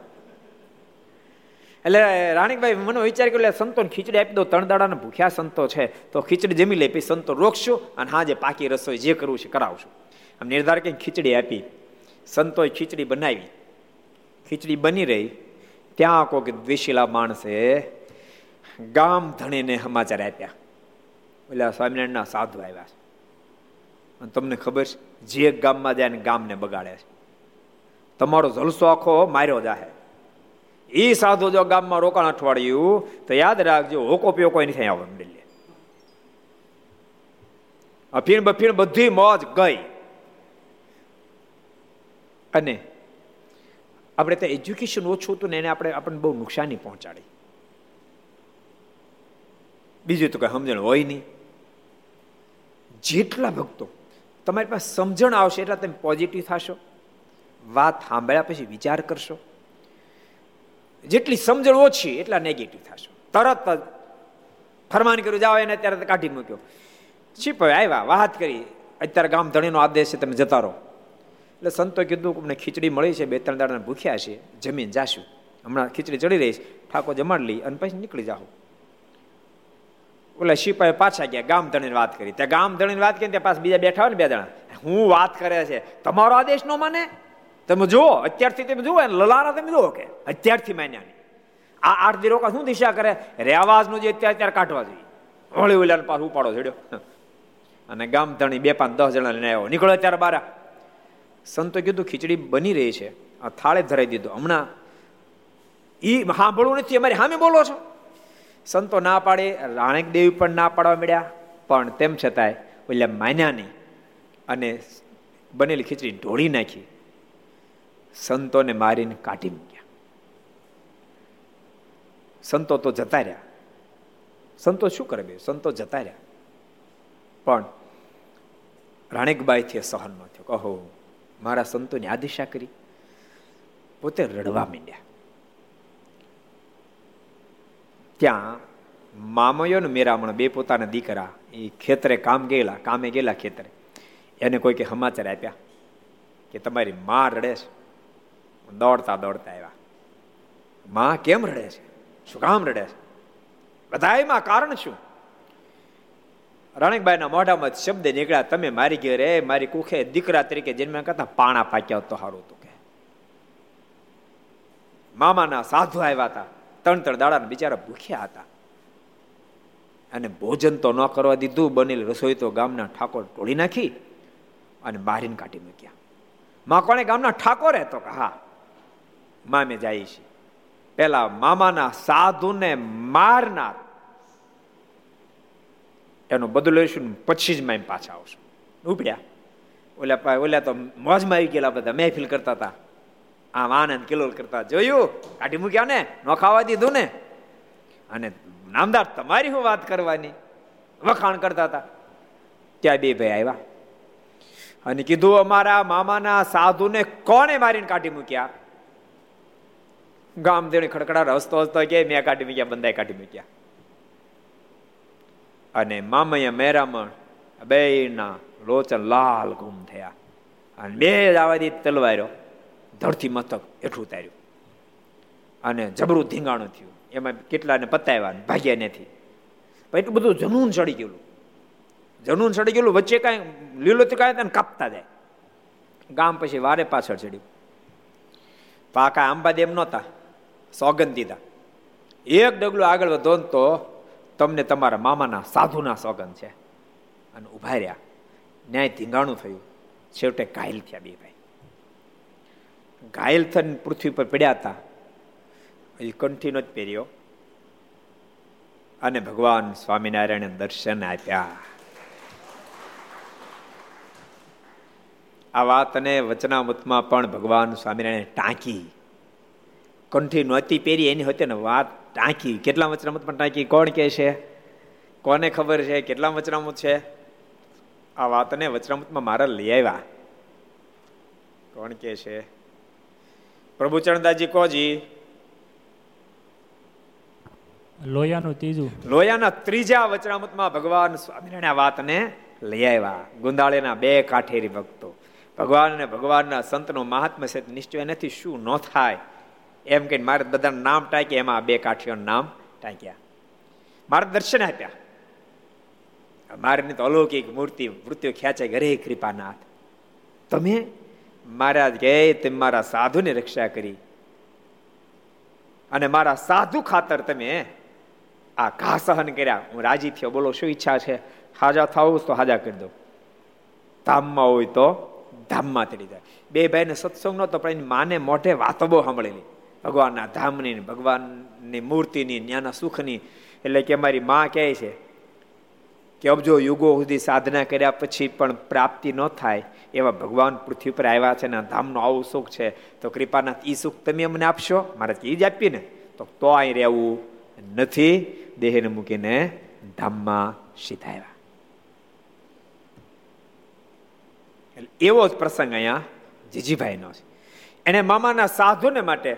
એટલે રાણીકભાઈ મને વિચાર કર્યો એટલે સંતો ખીચડી આપી દો ત્રણ દાડાના ભૂખ્યા સંતો છે, તો ખીચડી જમી લે, પછી સંતો રોકશું અને હા, જે પાકી રસોઈ જે કરવું છે કરાવશું. આમ નિર્ધાર કંઈ ખીચડી આપી. સંતોએ ખીચડી બનાવી. ખીચડી બની રહી. ત્યાં કોઈક દ્વેષીલા માણસે ગામ ધણીને સમાચાર આપ્યા. એટલે સ્વામિનારાયણના સાધુ આવ્યા છે. અને તમને ખબર છે, જે ગામમાં જાય ને ગામને બગાડે છે. તમારો જલસો આખો માર્યો જાહે. એ સાધુ જો ગામમાં રોકાણ અઠવાડિયું, તો યાદ રાખજો હોકો પીઓ કોઈ નથી આવવા માંડેલી અફીણ બફીણ બધી મોજ ગઈ. અને આપણે ત્યાં એજ્યુકેશન ઓછું હતું ને એને આપણે આપણને બહુ નુકસાની પહોંચાડી. બીજું તો કઈ સમજણ હોય નહીં. જેટલા ભક્તો, તમારી પાસે સમજણ આવશે એટલા તમે પોઝિટિવ થશો. વાત સાંભળ્યા પછી વિચાર કરશો. જેટલી સમજણ ઓછી એટલા નેગેટિવ થશો. તરત જ ફરમાન કર્યું, જાઓ એને અત્યારે કાઢી મૂક્યો. છીપ આવ્યા, વાત કરી. અત્યારે ગામ ધણીનો આદેશ છે, તમે જતા રહો. એટલે સંતો કીધું અમને ખીચડી મળી છે, બે ત્રણ દાડા ભૂખ્યા છે, જમીન જાશું. હમણાં ખીચડી ચડી રહીશ ઠાકોર જમાડ લઈ અને પછી નીકળી જાઓ. ઓલા સિપાહી પાછા ગયા, ગામ ધણીને વાત કરી. ત્યાં ગામ ધણીને વાત કરી ત્યાં પાછા બીજા બેઠા હોય ને બે જણા. હું વાત કરે છે, તમારો આદેશ નો માને? તમે જુઓ, અત્યારથી તમે જુઓ લલારા તમે જુઓ કે, અત્યારથી માન્યા નહીં. આ આઠ દી રોકા શું દિશા કરે? રેવાજનું જે અત્યારે અત્યારે કાઢવા જોઈએ. હોળી ઓલાને પાછું ઉપાડો છેડ્યો. અને ગામ ધણી બે પાંચ દસ જણા લઈને આવ્યો. નીકળો ત્યારે બારા. સંતો કીધું, ખીચડી બની રહી છે. આ થાળે ધરાઈ દીધું. હમણાં એ સાંભળવું નથી. અમારી સામે બોલો છો. સંતો ના પાડે, રાણેક દેવી પણ ના પાડવા મળ્યા. પણ તેમ છતાંય ઓલા માન્યા નહીં. અને બનેલી ખીચડી ઢોળી નાખી. સંતોને મારીને કાઢી મૂક્યા સંતો તો જતા રહ્યા. સંતો શું કરે બે? સંતો જતા રહ્યા. પણ રાણીકબાઈથી સહન ન થયો. કહો મારા સંતોની આ દિશા કરી. પોતે રડવા માંડ્યા. ત્યાં મામયો ને મેરામણ બે પોતાના દીકરા એ ખેતરે કામ ગયેલા, કામે ગયેલા ખેતરે. એને કોઈ કે સમાચાર આપ્યા કે તમારી માં રડે છે. દોડતા દોડતા આવ્યા. માં કેમ રડે છે? શું કામ રડે છે? બધા એમાં કારણ શું? રણકભાઈના મોઢામાં શબ્દ નીકળ્યા, તમે મારી ઘેરે, મારી કુખે દીકરા તરીકે જન્મ્યા કરતા પાણા પાક્યા તો સારું હતું કે. મામાના સાધુ આવ્યા હતા ત્રણ ત્રણ દાડા બિચારા ભૂખ્યા હતા. અને ભોજન તો ન કરવા દીધું, બનેલી રસોઈ તો ગામના ઠાકોર ટોળી નાખી અને બારીને કાઢી મૂક્યા. માં, કોણે ગામના ઠાકોરે તો હા. મામે જાય છે. પેલા મામાના સાધુને મારનાર. એનો બદલો પછી જ મામ પાછા આવશું. ઉપડ્યા. ઓલા ઓલા તો મોજમાં આવી ગયેલા બધા, મહેફિલ કરતા હતા. આમ આનંદ કિલોલ કરતા, જોયું? કાઢી મૂક્યા ને? ન ખાવા દીધું ને? અને નામદાર, તમારી હું વાત કરવાની? વખાણ કરતા હતા. ત્યાં બે ભાઈ આવ્યા. અને કીધું, અમારા મામાના સાધુને કોને મારીને કાઢી મૂક્યા? ગામ દેણી ખડખડાટ હસતો હસતો કે મેં કાઢી મૂક્યા બંદાય કાઢી મૂક્યા. અને મામૈયા મેરામણ બે ના લોચન લાલ ગુમ થયા. અને બે આવાથી તલવાર્યો ધરતી મથક એઠું ઉતાર્યું. અને જબરું ધીંગાણું થયું. એમાં કેટલાને પતાવ્યા ભાગ્યા નથી. એટલું બધું જનૂન ચડી ગયેલું. જનૂન ચડી ગયેલું, વચ્ચે કાંઈ લીલોતરી કાંઈ તને કાપતા જાય. ગામ પછી વારે પાછળ ચડ્યું. પાકા આંબા દેમ નહોતા. સોગંદ દીધા એક ડગલું આગળ વધો તો તમને તમારા મામાના સાધુના સોગંદ છે. અને ઊભા રહ્યા. ન્યાય ધીંગાણું થયું. છેવટે ઘાયલ થયા બે ભાઈ. ઘાયલ થઈને પૃથ્વી પર પડ્યા હતા. એ કંઠીનો જ પહેર્યો. અને ભગવાન સ્વામિનારાયણે દર્શન આપ્યા. આ વાતને વચનામૃતમાં પણ ભગવાન સ્વામિનારાયણે ટાંકી કંઠી નહોતી પહેરી એની હતી ને વાત ટાંકી. કેટલા વચનામૃતમાં ટાંકી? કોણ કે છે? કોને ખબર છે? કેટલા વચનામૃત છે? આ વાતને વચનામૃતમાં મારા લઈ આવ્યા. કોણ કે છે? પ્રભુ ચરણદાસજી કોજી લોયાનું ત્રીજું. લોયાના ત્રીજા વચનામતમાં ભગવાન સ્વામિનારાયણ આ વાતને લઈ આવ્યા. ગુંદાળેના બે કાઠેરી ભક્તો. ભગવાન અને ભગવાનના સંતનો મહાત્મા છે નિશ્ચય નથી શું ન થાય? એમ કહીને મારે બધા નામ ટાંક્યા એમાં બે કાઠીઓના નામ ટાંક્યા. મારે દર્શન આપ્યા. મારે તો અલૌકિક મૂર્તિ મૃત્યુ ખેંચે ઘરે કૃપાનાથ, તમે મારા ગયે, તમે મારા સાધુની રક્ષા કરી. અને મારા સાધુ ખાતર તમે આ ઘા સહન કર્યા. હું રાજી થયો. બોલો, શું ઈચ્છા છે? હાજા થવું તો હાજા કરી દો ધામમાં હોય તો ધામમાં તરી જાય. બે ભાઈને સત્સંગ નહોતો, પણ એની માને મોઢે વાતો બહુ સાંભળેલી. ભગવાનના ધામની ભગવાનની મૂર્તિની ન્યાના સુખની. એટલે કે મારી માં કહે છે કે અબજો યુગો સુધી સાધના કર્યા પછી પણ પ્રાપ્તિ ન થાય એવા ભગવાન પૃથ્વી પર આવ્યા છે ને ધામનો આવું સુખ છે. તો કૃપાનાથ, ઈ સુખ તમે અમને આપશો? મારે એ જ આપીને. તો તો અહીં રહેવું નથી. દેહને મૂકીને ધામમાં સીધા એવો જ પ્રસંગ અહીંયા જીજીભાઈનો છે. એને મામાના સાધુને માટે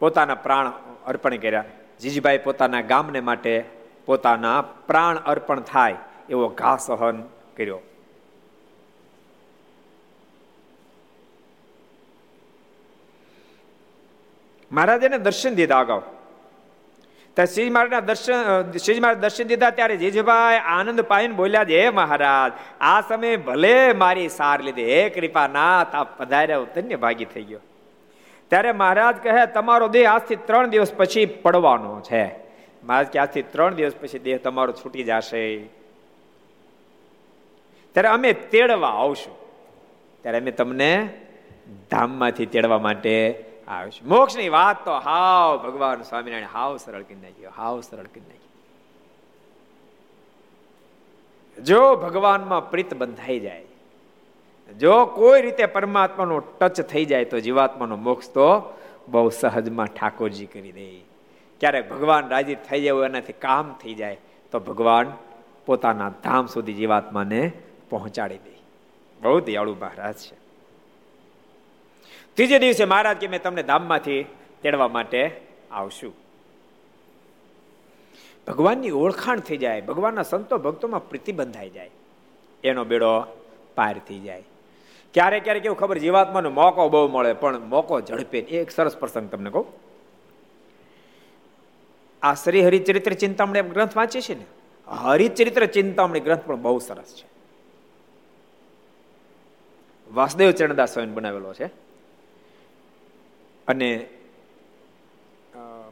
પોતાના પ્રાણ અર્પણ કર્યા. જીજીભાઈ પોતાના ગામને માટે પોતાના પ્રાણ અર્પણ થાય એવો ઘા સહન કર્યો. મહારાજને દર્શન દીધા અગાઉ. શ્રીજી મહારાજના દર્શન શ્રીજી મહારાજ દર્શન દીધા ત્યારે જીજભાઈ આનંદ પાઈને બોલ્યા છે હે મહારાજ, આ સમયે ભલે મારી સાર લીધી, હે કૃપાનાથ, આપ પધાર્યા ધન્ય ભાગી થઈ ગયો. ત્યારે મહારાજ કહે, તમારો દેહ આજથી ત્રણ દિવસ પછી પડવાનો છે. મહારાજ કે આજથી ત્રણ દિવસ પછી દેહ તમારો છૂટી જશે. ત્યારે અમે તેડવા આવશું. ત્યારે અમે તમને ધામમાંથી તેડવા માટે આવશે. મોક્ષની વાત તો હાવ ભગવાન સ્વામિનારાયણ હાવ સરળ કરી નાખ્યો હાવ સરળ કરી નાખ્યો જો ભગવાનમાં પ્રીત બંધાઈ જાય જો કોઈ રીતે પરમાત્માનો ટચ થઈ જાય તો જીવાત્માનો મોક્ષ તો બહુ સહજમાં ઠાકોરજી કરી દે. ક્યારેક ભગવાન રાજી થઈ જાય, એનાથી કામ થઈ જાય, તો ભગવાન પોતાના ધામ સુધી જીવાત્માને પહોંચાડી દે. બહુ દયાળુ મહારાજ છે. ત્રીજે દિવસે મહારાજ કે, મેં તમને ધામમાંથી તેડવા માટે આવશું. ભગવાનની ઓળખાણ થઈ જાય, ભગવાનના સંતો ભક્તોમાં પ્રીતિ બંધાઈ જાય. એનો બેડો પાર થઈ જાય. ક્યારેક ક્યારેક એવું ખબર જીવાત્માનો મોકો બહુ મળે, પણ મોકો ઝડપે. એક સરસ પ્રસંગ તમને કહું. આ શ્રી હરિચરિત્ર ચિંતામણી ગ્રંથ વાંચીએ છીએ ને? હરિચરિત્ર ચિંતામણી ગ્રંથ પણ બહુ સરસ છે. વાસુદેવ ચરણદાસ સ્વામી બનાવેલો છે. અને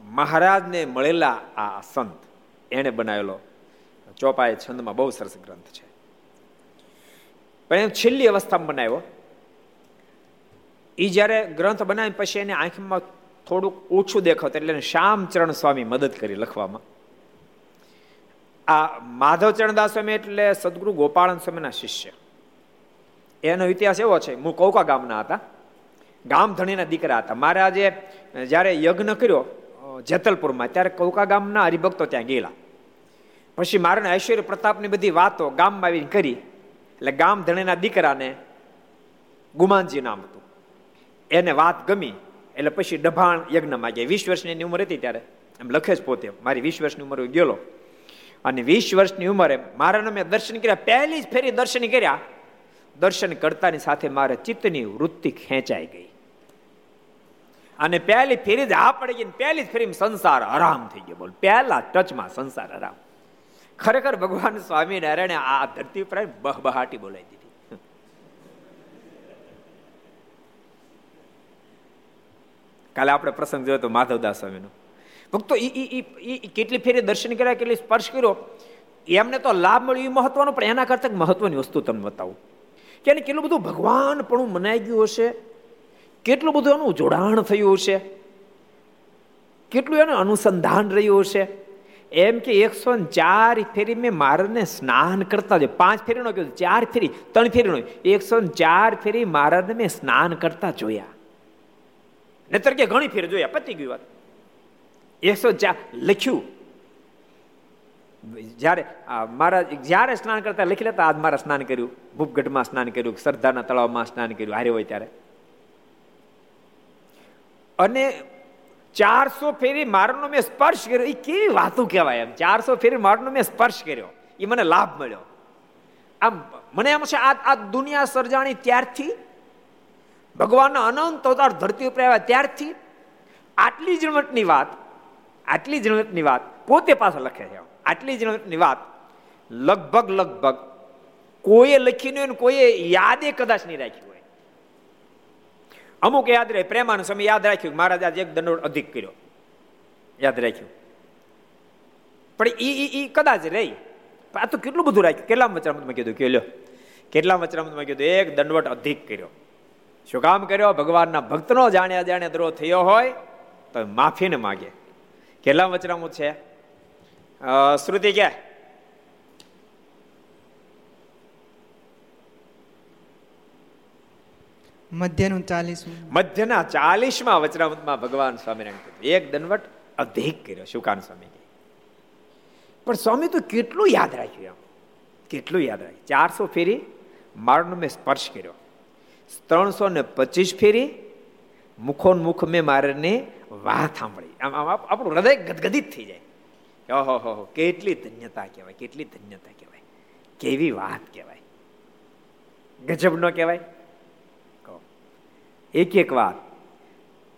મહારાજને મળેલા આ સંત, એણે બનાવેલો ચોપાએ છંદમાં બહુ સરસ ગ્રંથ છે. પણ એને છેલ્લી અવસ્થામાં બનાવ્યો. એ જ્યારે ગ્રંથ બનાવી પછી એને આંખમાં થોડુંક ઓછું દેખાતું એટલે શ્યામચરણ સ્વામી મદદ કરી લખવામાં. આ માધવચરણદાસ સ્વામી એટલે સદગુરુ ગોપાળન સ્વામીના શિષ્ય. એનો ઇતિહાસ એવો છે, હું કૌકા ગામના હતા. ગામધણીના દીકરા હતા. મારે આજે જ્યારે યજ્ઞ કર્યો જેતલપુરમાં, ત્યારે કૌકા ગામના હરિભક્તો ત્યાં ગયેલા. પછી મારાને ઐશ્વર્ય પ્રતાપની બધી વાતો ગામમાં આવીને કરી. એટલે ગામ ધણીના દીકરાને ગુમાનજી નામ હતું. એને વાત ગમી, એટલે પછી ડભાણ યજ્ઞમાં ગયા વીસ વર્ષની ઉંમર હતી ત્યારે. એમ લખે જ પોતે, મારી વીસ વર્ષની ઉંમર ગયેલો. અને વીસ વર્ષની ઉંમરે મારાને મેં દર્શન કર્યા, પહેલી જ ફેરી દર્શન કર્યા. દર્શન કરતાની સાથે મારે ચિત્તની વૃત્તિ ખેંચાઈ ગઈ. અને પહેલી ફેરી જ આ પડી ગઈ પહેલી જ ફેરી સંસાર આરામ થઈ ગયો. બોલ, પહેલા ટચમાં સંસાર આરામ. ખરેખર ભગવાન સ્વામિનારાયણે આ ધરતી ઉપર બહબહાટી બોલાવી દીધી. કાલે આપણે પ્રસંગ જોયો તો માધવદાસ સ્વામીનો. ભક્તો એ કેટલી ફેરી દર્શન કર્યા, કેટલી સ્પર્શ કર્યો, એમને તો લાભ મળ્યો એ મહત્વનો, પણ એના કરતા મહત્વની વસ્તુ તમને બતાવું. કે એને કેટલું બધું ભગવાન પણ મનાઈ ગયું હશે, કેટલું બધું એનું જોડાણ થયું હશે, કેટલું એનું અનુસંધાન રહ્યું હશે એમ કે એકસો ચાર ફેરી મેં મહારાજને સ્નાન કરતા જોયું. પાંચ ફેરી નો કીધું ચાર ફેરી, ત્રણ ફેરી નો એકસો ચાર ફેરી મહારાજને મેં સ્નાન કરતા જોયા. નતર કે ઘણી ફેરી જોયા, પતી ગયું વાત. એકસો ચાર લખ્યું. જ્યારે મારા, જ્યારે સ્નાન કરતા લખી લેતા, આજ મારા સ્નાન કર્યું. ભૂપગઢમાં સ્નાન કર્યું, સરદારના તળાવમાં સ્નાન કર્યું, હારે હોય ત્યારે. અને ચારસો ફેરી મારનો મેં સ્પર્શ કર્યો. એ કેવી વાતો કહેવાય એમ? ચારસો ફેરી મારનો મેં સ્પર્શ કર્યો. એ મને લાભ મળ્યો. આમ મને એમ છે આ આ દુનિયા સર્જાણી ત્યારથી ભગવાનના અનંત અવતાર ધરતી ઉપર આવ્યા ત્યારથી, આટલી જણવટની વાત, આટલી જણવટની વાત પોતે પાસે લખે છે. આટલી જણવટની વાત લગભગ લગભગ કોઈએ લખી નહીં કોઈએ યાદે કદાચ નહીં રાખ્યું અમુક યાદ રહે, પ્રેમાનો સમય યાદ રાખ્યું મહારાજ આજે એક દંડોળ અધિક કર્યો. યાદ રાખ્યું. પણ ઈ ઈ કદાચ રહી. આ તો કેટલું બધું રાખ્યું? કેટલા વચરામતમાં કીધું? કે લ્યો. કેટલા વચરામતમાં કીધું? એક દંડવટ અધિક કર્યો. શું કામ કર્યો? ભગવાનના ભક્તનો જાણ્યા જાણે દ્રોહ થયો હોય, તો માફીને માગે. કેટલા વચરામું છે? શ્રુતિ કે મધ્યનું ચાલીસ મધ્યના ચાલીસમાં વચરામૃતમાં ભગવાન સ્વામિનારાયણ કીધું, એક દનવટ અધિક કર્યો શુકાન સ્વામી પણ સ્વામી તો કેટલું યાદ રાખ્યું એમ? કેટલું યાદ રાખ્યું? ચારસો ફેરી મારનો મેં સ્પર્શ કર્યો. ત્રણસો ને પચીસ ફેરી મુખોન મુખ મેં મારને વાત સાંભળી આમ આમ આપણું હૃદય ગદગદિત થઈ જાય. ઓહો હો, કેટલી ધન્યતા કહેવાય, કેટલી ધન્યતા કહેવાય. કેવી વાત કહેવાય. ગજબ નો કહેવાય. એક એક વાર.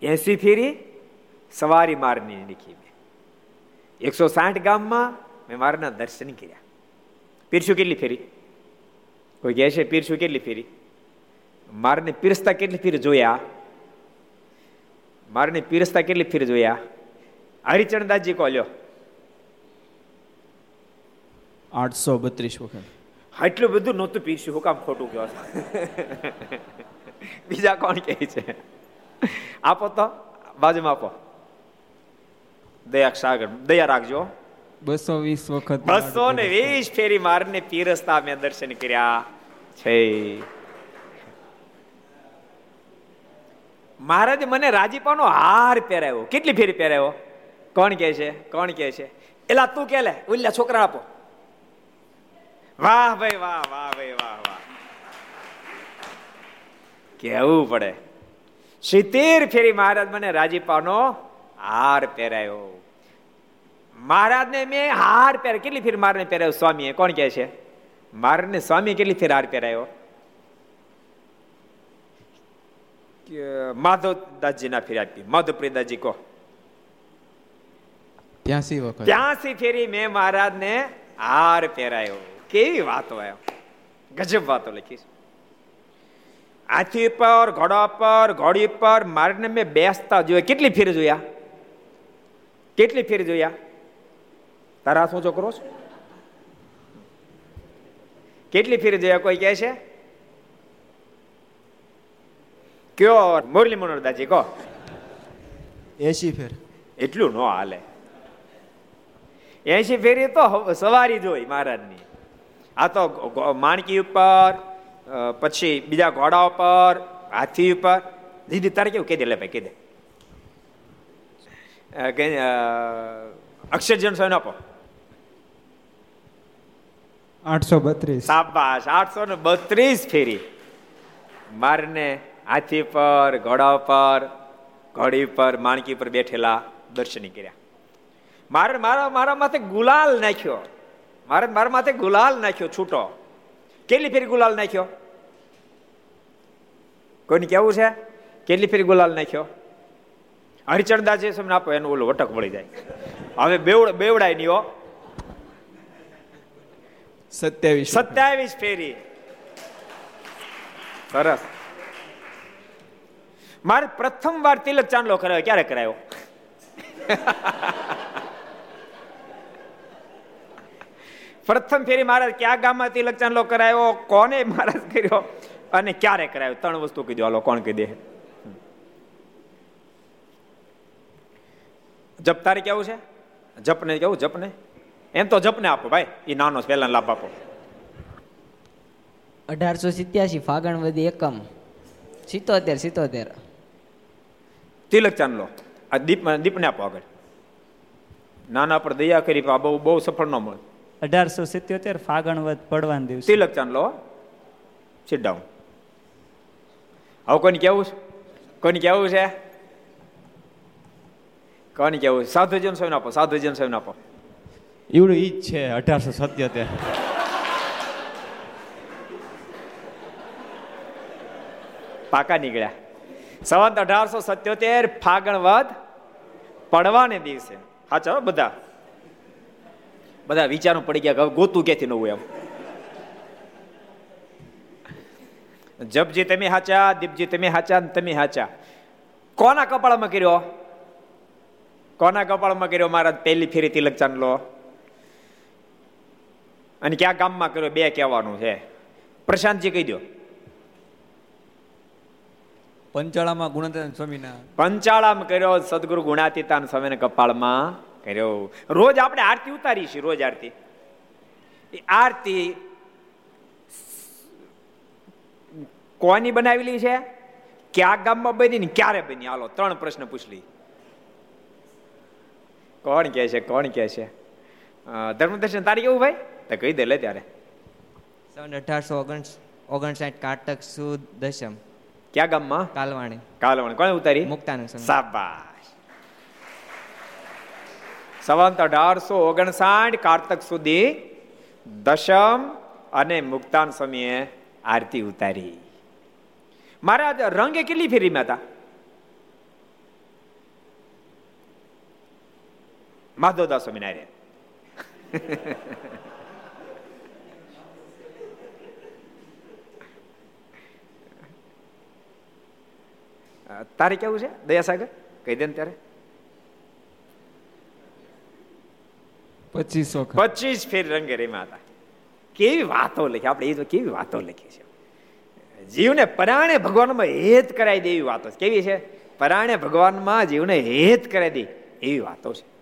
એસી ફેરી સવારી મારની લીખી મેં. એકસો સાઠ ગામમાં મેં મારના દર્શન કર્યા. પીરશું કેટલી ફેરી? કોઈ કહે છે પીરશું કેટલી ફેરી? મારને પીરસતા કેટલી ફેરી જોયા? મારને પીરસતા કેટલી ફેરી જોયા? હરિચરણદાસજી કહો લ્યો. આઠસો બત્રીસ વખત. એટલું બધું નહોતું પીરશું હું કામ ખોટું કહો બીજા કોણ કે છે? આપો તો બાજુમાં આપો. દયા સાગર દયા રાખજો. બસો વીસ વખત બસો ને વીસ ફેરી મારને પીરસતા મેં દર્શન કર્યા. છે. મહારાજે મને રાજીપાનો હાર પહેરાવ્યો. કેટલી ફેરી પહેરાવ્યો? કોણ કે છે? કોણ કે છે? એલા તું કે લે ઉલ્લા છોકરા આપો. વાહ ભાઈ વાહ વાહ ભાઈ વાહ. કહેવું પડે. સિત્તેર ફેરી મહારાજ મને રાજીપાનો હાર પહેરાયો. મહારાજને મેં હાર પહેર કેટલી ફેર મારને પહેરાયો સ્વામીએ? કોણ કહે છે? મારને સ્વામી કેટલી ફેર હાર પહેરાયો? માધવદાસજી ના ફેર આપી. માધવપ્રિયદાસજી કહો. ત્યાંસી વખત. ત્યાંસી ફેરી મેં મહારાજને હાર પહેરાયો. કેવી વાતો આવ્યો ગજબ વાતો લખીશ હાથી પર ઘોડા પર ઘોડી પર મારીને મેં બેસતા જોયા. કેટલી ફેર જોયા? કેટલી ફેર જોયા? તારા શું છોકરો છો? કેટલી ફેર જોયા કોઈ કહે છે? કયો મુરલી મનોરદાજી કહો. એસી ફેર. એટલું ન હાલે. એસી ફેરી તો સવારી જોઈ મહારાજની. આ તો માણકી ઉપર પછી બીજા ઘોડા ઉપર હાથી ઉપર. દીદી તારે કેવું? કહી દે લે ભાઈ કહી દે. અક્ષરજન સ્વામી આપો. આઠસો બત્રીસ. સાબાશ આઠસો ને બત્રીસ ફેરી. મારને હાથી પર ઘોડા પર ઘોડી પર માણકી પર બેઠેલા દર્શન કર્યા. મારે મારા મારા માથે ગુલાલ નાખ્યો. મારે મારા માથે ગુલાલ નાખ્યો છૂટો. કેટલી ફેરી ગુલાલ નાખ્યો? કોઈને કેવું છે? કેટલી ફેરી ગુલાલ નાખ્યો? હરિચંદા જે સમય આપો એનું ઓલું વટક મળી જાય. હવે બેવડ બેવડાય નહીં હો. સત્યાવીસ સત્યાવીસ ફેરી. સરસ. મારે પ્રથમ વાર તિલક ચાંદલો કરાયો. ક્યારે કરાયો? પ્રથમ ફેરી મહારાજ કયા ગામમાં તિલક ચાંદલો કરાયો? કોને મહારાજ કર્યો? અને ક્યારે કરાયો? ત્રણ વસ્તુ કીધું. હાલો કોણ કહી દે જપ તારે કેવું છે? જપને કેવું? જપને? એમ તો જપને આપો ભાઈ. એ નાનો પહેલા લાભ આપો. અઢારસો સિત્યાસી ફાગણ વધી એકમ. સિત્તોતેર સિત્તોતેર. તિલક ચાંદલો આ દીપ દીપને આપો આગળ. નાના પર દયા કરી આ બહુ બહુ સફળ ન મળે. અઢારસો સિત્યોતેર ફાગણ વધ પડવાના દિવસ તિલક ચાંદલો સિટ ડાઉન હવે કોને કેવું છે કોને કેવું છે કોને કેવું સાધુજન સ્વામી આપો સાધુજન સ્વામી આપો એવડું ઈ જ છે અઢારસો સત્યોતેર પાકા નીકળ્યા સંવત અઢારસો સત્યોતેર ફાગણ વધ પડવાને દિવસે હા ચાલો બધા બધા વિચારો પડી ગયા કે હવે ગોતું ક્યાંથી નવું એમ જપજી તમે હાચા દીપજી તમે હાચા ને તમે હાચા. કોના કપાળમાં કર્યો? કોના કપાળમાં કર્યો મહારાજ પહેલી ફેરી તિલક ચાંદલો અને ક્યાં ગામમાં કર્યો? બે કહેવાનું છે. પ્રશાંતજી કહી દો પંચાળામાં ગુણાતીતાન સ્વામીના પંચાળામાં કર્યો સદગુરુ ગુણાતીતાન સ્વામીને કપાળમાં. કર્યો. રોજ આપણે આરતી ઉતારી છીએ રોજ આરતી. એ આરતી કોની બનાવેલી છે? ક્યાં ગામમાં બની ને ક્યારે બની? હાલો ત્રણ પ્રશ્ન પૂછલી કોણ કે છે કોણ કે છે? ધર્મદર્શન તારી કેવું ભાઈ? તો કહી દે લે ત્યારે. સન અઢારસો ઓગણ ઓગણસાઠ કારતક સુદ દશમ. ક્યાં ગામમાં? કાલવાણી. કાલવાણી. કોણે ઉતારી? મુક્તાનંદ સાબા સંવંત અઢારસો ઓગણસાઠ કારતક સુધી દશમ અને મુક્તાન સમયે આરતી ઉતારી. મહારાજ, રંગે કેટલી ફેરી હતા? માધવદાસ સ્વામિનારાયણ. તારે કેવું છે? દયાસાગર? કહી દે ને ત્યારે. પચીસ પચીસ ફેર રંગે રેમાં હતા કેવી વાતો લખી? આપણે એ તો કેવી વાતો લખી છે? જીવને પરાણે ભગવાનમાં હેત કરાવી દે એવી વાતો કેવી છે? પરાણે ભગવાનમાં જીવને હેત કરાવી દે એવી વાતો છે.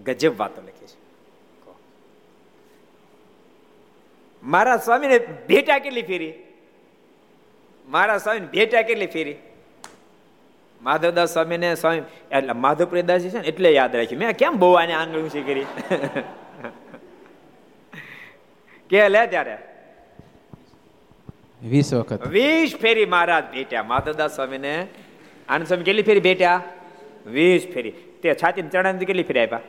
ગજબ વાતો લખી છે. મારા સ્વામીને ભેટા કેટલી ફેરી? મારા સ્વામીને ભેટા કેટલી ફેરી? માધવદાસ સ્વામીને સ્વામી એટલે માધવપ્રિયદાસજી છે ને એટલે યાદ રાખી. મેં કેમ બહુ આને આંગળી ઊંચી કરી? કે લે ત્યારે. વીસ વખત. વીસ ફેરી મહારાજ ભેટ્યા. માધવદાસ સ્વામીને આનંદ સ્વામી કેટલી ફેરી ભેટ્યા? વીસ ફેરી. તે છાતી ચણા કેટલી ફેરી આપ્યા?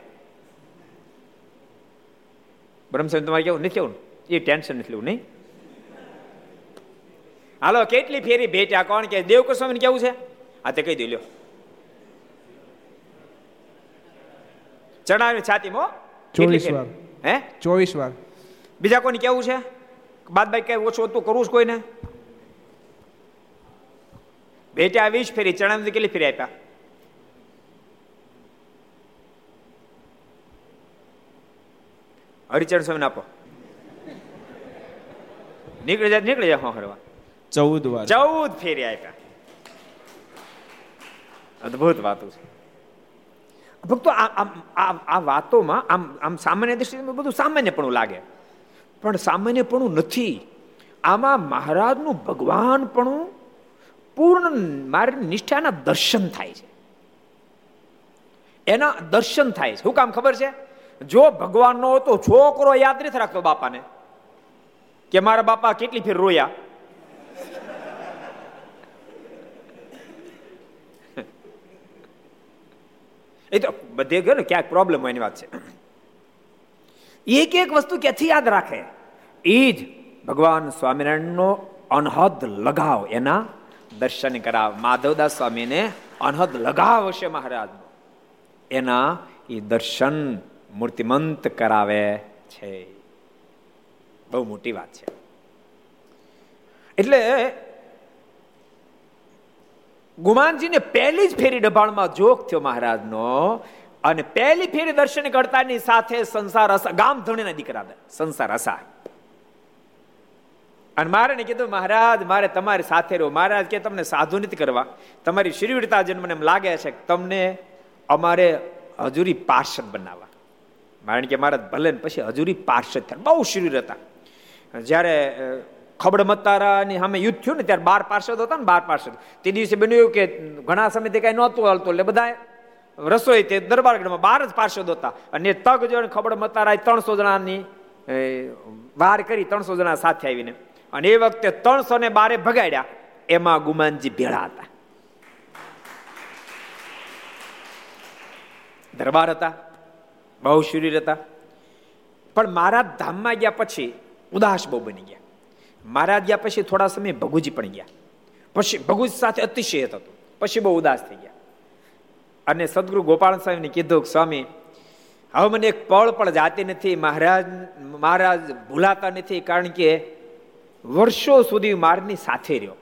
બ્રહ્મસ્વામી તમારે કેવું? નથી કેવું એ ટેન્શન નથી લેવું નહીં? હાલો કેટલી ફેરી ભેટ્યા? કોણ કે? દેવકુશ સ્વામીને કેવું છે? આ તે કહી દે લ્યો. ચણાની છાતીમાં ચોવીસ વાર. હે? ચોવીસ વાર. બીજા કોઈને કેવું છે? બાદ બાકી કઈ ઓછું હતું કરવું જ કોઈને. બેટા વીસ ફેરી ચણા કેટલી ફેરી આપ્યા? હરિચરણ સ્વામી આપો. નીકળી જાય નીકળી જાય હરવા. ચૌદ વાર. ચૌદ ફેરી આપ્યા. અદભુત વાતો છે. ભક્તો, આ વાતોમાં આમ આમ સામાન્ય દ્રષ્ટિએ બધું સામાન્યપણું લાગે. પણ સામાન્યપણું નથી. આમાં મહારાજનું ભગવાનપણું પૂર્ણ મારી નિષ્ઠાના દર્શન થાય છે. એના દર્શન થાય છે. શું કામ ખબર છે? જો ભગવાનનો હતો છોકરો યાદ નથી રાખતો બાપાને કે મારા બાપા કેટલી ફેર રોયા. એ તો બધે ગયો ને, ક્યાંક પ્રોબ્લેમ હોય એની વાત છે. એક એક વસ્તુ ક્યાંથી યાદ રાખે? એ જ ભગવાન સ્વામિનારાયણનો અનહદ લગાવ. એના દર્શન કરાવ. માધવદાસ સ્વામીને અનહદ લગાવ હશે મહારાજનો. એના એ દર્શન મૂર્તિમંત કરાવે છે. બહુ મોટી વાત છે. એટલે ગુમાનજીને પહેલી જ ફેરી ડભાણમાં જોગ થયો મહારાજનો અને પહેલી ફેરી દર્શન કરતાની સાથે સંસાર અસા ગામ ધણીના દીકરા સંસાર અસા અને મારે કીધું, મહારાજ, મારે તમારી સાથે રહ્યો મહારાજ કે તમને સાધુ નથી કરવા. તમારી શિરવીરતા જન્મને એમ લાગે છે કે તમને અમારે હજુરી પાર્ષદ બનાવવા. મારે કે, મહારાજ, ભલે પછી હજુરી પાર્ષદ થયા. બહુ શિરવીર હતા. જ્યારે ખબડ મતારાની સામે યુદ્ધ થયું ને ત્યારે બાર પાર્ષદ હતા ને બાર પાર્ષદ. તે દિવસે બન્યું કે ઘણા સમયથી કઈ નહોતું હાલતું, એટલે બધા રસોઈ તે દરબારગઢમાં બાર જ પાર્ષદ હતા. અને તગ જોઈને ખબડ મતારા ત્રણસો જણાની વાર કરી ત્રણસો જણા સાથે આવીને. અને એ વખતે ત્રણસો ને બારે ભગાડ્યા. એમાં ગુમાનજી ભેળા હતા. દરબાર હતા, બહુ શરીર હતા. પણ મારા ધામમાં ગયા પછી ઉદાસ બહુ બની ગયા. મહારાજ ગયા પછી થોડા સમય ભગુજી પણ ગયા. પછી ભગુજ સાથે અતિશય હતો. પછી બહુ ઉદાસ થઈ ગયા. અને સદગુરુ ગોપાલ સ્વામીને કીધું સ્વામી, હવે મને એક પળ પણ જાતી નથી, મહારાજ મહારાજ ભૂલાતા નથી, કારણ કે વર્ષો સુધી મારની સાથે રહ્યો.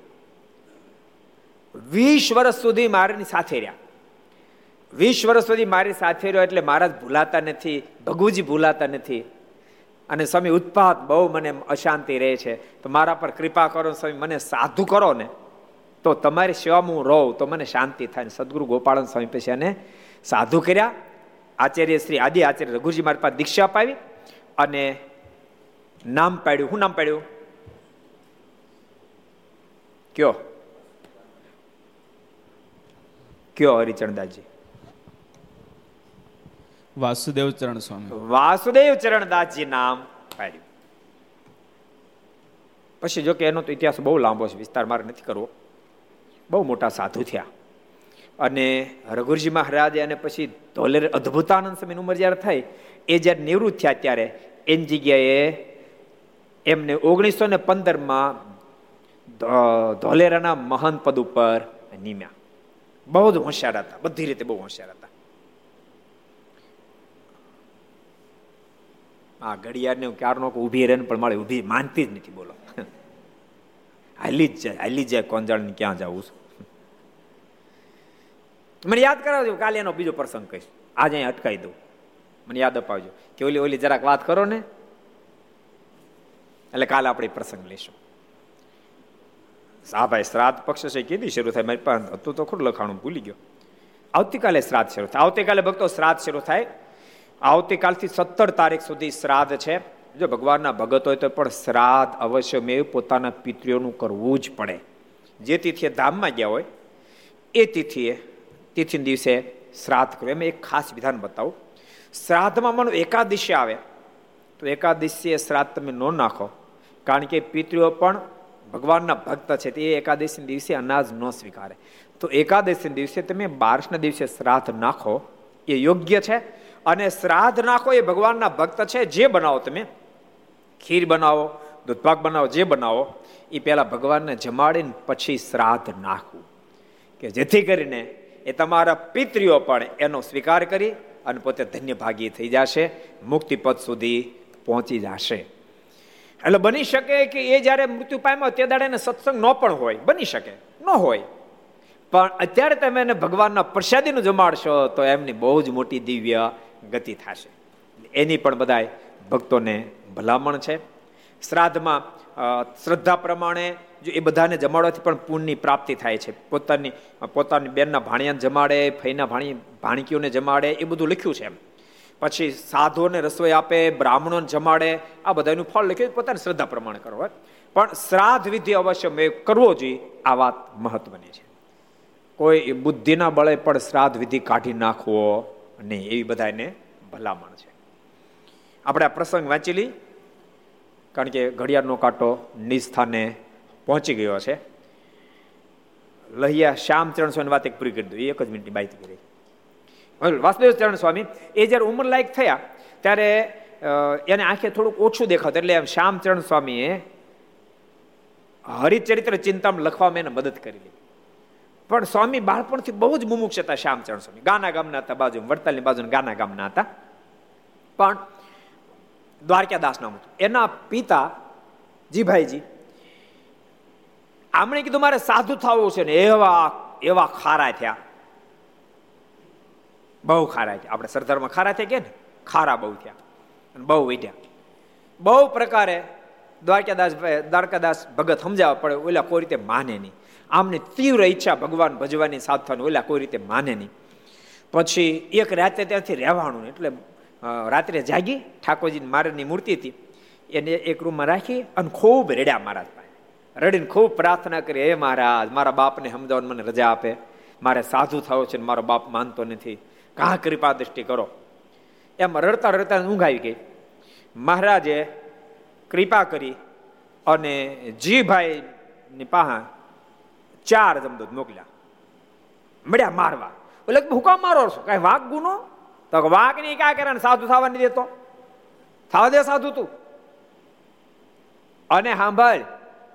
વીસ વર્ષ સુધી મારની સાથે રહ્યા. વીસ વર્ષ સુધી મારી સાથે રહ્યો એટલે મહારાજ ભૂલાતા નથી, ભગુજી ભૂલાતા નથી. અને સ્વામી ઉત્પાદ બહુ મને અશાંતિ રહે છે. તો મારા પર કૃપા કરો સ્વામી, મને સાધુ કરો ને. તો તમારી સેવામાં હું રહું, તો મને શાંતિ થાય સદગુરુ ગોપાળન સ્વામી પછી એને સાધુ કર્યા. આચાર્ય શ્રી આદિ આચાર્ય રઘુજી મારી પાસે દીક્ષા અપાવી અને નામ પાડ્યું. શું નામ પાડ્યું? કયો? કયો હરિચરણદાસજી વાસુદેવ ચરણ સ્વામી વાસુદેવ ચરણદાસજી નામ પાડ્યું. પછી જો કે એનો તો ઇતિહાસ બહુ લાંબો છે, વિસ્તાર મારે નથી કરવો. બહુ મોટા સાધુ થયા. અને રઘુરજી મહારાજ અને પછી ધોલેર અદ્ભુતાનંદ સમયની ઉંમર જ્યારે થઈ, એ જ્યારે નિવૃત્ત થયા ત્યારે એની જગ્યાએ એમને ઓગણીસો ને પંદરમાં ધોલેરાના મહાન પદ ઉપર નિમ્યા. બહુ જ હોશિયાર હતા, બધી રીતે બહુ હોશિયાર હતા. આ ઘડિયાળને ક્યારનો ઊભી રહે પણ મારે ઊભી માનતી જ નથી, બોલો. હાલી જ જાય, હાલી જાય કોણ ક્યાં જવું છું? મને યાદ કરાવજો, કાલે એનો બીજો પ્રસંગ કહીશ. આજે અહીં અટકાવી દઉં. મને યાદ અપાવજો. કે ઓલી ઓલી જરાક વાત કરો ને. એટલે કાલે આપણે પ્રસંગ લઈશું. હા ભાઈ, શ્રાદ્ધ પક્ષ છે, કીધી શરૂ થાય, મારી પાસે હતું તો ખોટું લખાણું ભૂલી ગયો. આવતીકાલે શ્રાદ્ધ શરૂ થાય. આવતીકાલે ભક્તો શ્રાદ્ધ શરૂ થાય આવતીકાલથી સત્તર તારીખ સુધી શ્રાદ્ધ છે. જો ભગવાનના ભગત હોય તો પણ શ્રાદ્ધ અવશ્ય મેં પોતાના પિતૃઓનું કરવું જ પડે. જે તિથિએ ધામમાં ગયા હોય, એ તિથિએ તિથિ દિવસે શ્રાદ્ધ કરવું એમ એક ખાસ વિધાન બતાવું. શ્રાદ્ધમાં માનો એકાદશી આવે. તો એકાદશીએ શ્રાદ્ધ તમે ન નાખો. કારણ કે પિતૃઓ પણ ભગવાનના ભક્ત છે, તે એકાદશી દિવસે અનાજ ન સ્વીકારે. તો એકાદશી દિવસે તમે બારસના દિવસે શ્રાદ્ધ નાખો. એ યોગ્ય છે. અને શ્રાદ્ધ નાખો એ ભગવાનના ભક્ત છે, જે બનાવો તમે? ખીર બનાવો, દૂધપાક બનાવો, જે બનાવો, એ પહેલાં ભગવાનને જમાડીને પછી શ્રાદ્ધ નાખવું. કે જેથી કરીને એ તમારા પિતરીઓ પણ એનો સ્વીકાર કરી અને પોતે ધન્ય ભાગી થઈ જશે મુક્તિપદ સુધી પહોંચી જશે. એટલે બની શકે કે એ જ્યારે મૃત્યુ પામ્યો તે દાડે એને સત્સંગ ન પણ હોય, બની શકે, ન હોય. પણ અત્યારે તમે એને ભગવાનના પ્રસાદીનું જમાડશો તો એમની બહુ જ મોટી દિવ્ય ગતિ થશે. એની પણ બધા ભક્તોને ભલામણ છે. શ્રાદ્ધમાં શ્રદ્ધા પ્રમાણે જો એ બધાને જમાડવાથી પણ પુણ્યની પ્રાપ્તિ થાય છે. પોતાની પોતાની બેનના ભાણિયાને જમાડે, ફઈના ભાણી, ભાણકીઓને જમાડે, એ બધું લખ્યું છે એમ. પછી સાધુઓને રસોઈ આપે, બ્રાહ્મણોને જમાડે, આ બધાનું ફળ લખ્યું પોતાની શ્રદ્ધા પ્રમાણે કરો પણ શ્રાદ્ધ વિધિ અવશ્ય મેં કરવો જોઈએ, આ વાત મહત્વની છે. કોઈ બુદ્ધિના બળે પણ શ્રાદ્ધ વિધિ કાઢી નાખવો નહીં એવી બધાને ભલામણ છે. આપણે આ પ્રસંગ વાંચી લઈ કારણ કે ઘડિયાળનો કાંટો નિસ્થાને પહોંચી ગયો છે. લહિયા શ્યામચરણ સ્વામી વાત એક પૂરી કરી દઉં એક જ મિનિટની માહિતી કરી. વાસુદેવ ચરણ સ્વામી એ જ્યારે ઉંમર લાયક થયા, ત્યારે એને આંખે થોડુંક ઓછું દેખાતું, એટલે એમ શ્યામચરણ સ્વામીએ હરિચરિત્ર ચિંતામાં લખવામાં એને મદદ કરી લીધી. પણ સ્વામી બાળપણથી બહુ જ મુમુક્ષ હતા શ્યામચરણ સ્વામી. ગાના ગામના હતા બાજુ વડતાલની બાજુ ગાના ગામના હતા. પણ દ્વારકાદાસ નામ હતું એના પિતા જીભાઈજી આમણે કીધું, મારે સાધુ થવું છે ને એવા એવા ખારા થયા. બહુ ખારા થયા. આપણે સરદારમાં ખારા થયા કે ને? ખારા બહુ થયા. અને બહુ વધ્યા. બહુ પ્રકારે દ્વારકાદાસ દ્વારકાદાસ ભગત સમજાવવા પડે, ઓલા કોઈ રીતે માને નહીં. આમને તીવ્ર ઈચ્છા ભગવાન ભજવાની સાધવાની ઓલા કોઈ રીતે માને નહીં. પછી એક રાતે ત્યાંથી રહેવાનું એટલે રાત્રે જાગી ઠાકોરજી મારની મૂર્તિ હતી. એને એક રૂમમાં રાખી અને ખૂબ રેડ્યા મહારાજ રડીને ખૂબ પ્રાર્થના કરી, હે મહારાજ, મારા બાપને સમજાવવાનું મને રજા આપે. મારે સાધુ થવો છે મારો બાપ માનતો નથી. કાં કૃપા દ્રષ્ટિ કરો. એમ રડતા રડતા ઊંઘ આવી ગઈ. મહારાજે કૃપા કરી અને જીભાઈ ની પાહા ચાર જમદૂત મોકલ્યા. મળ્યા મારવા. એટલે હુકામ મારો છો? કઈ વાઘ ગુનો? તો વાઘની ક્યાં કરે સાધુ થવા નહીં દેતો. થવા દે સાધુ તું. અને સાંભળ,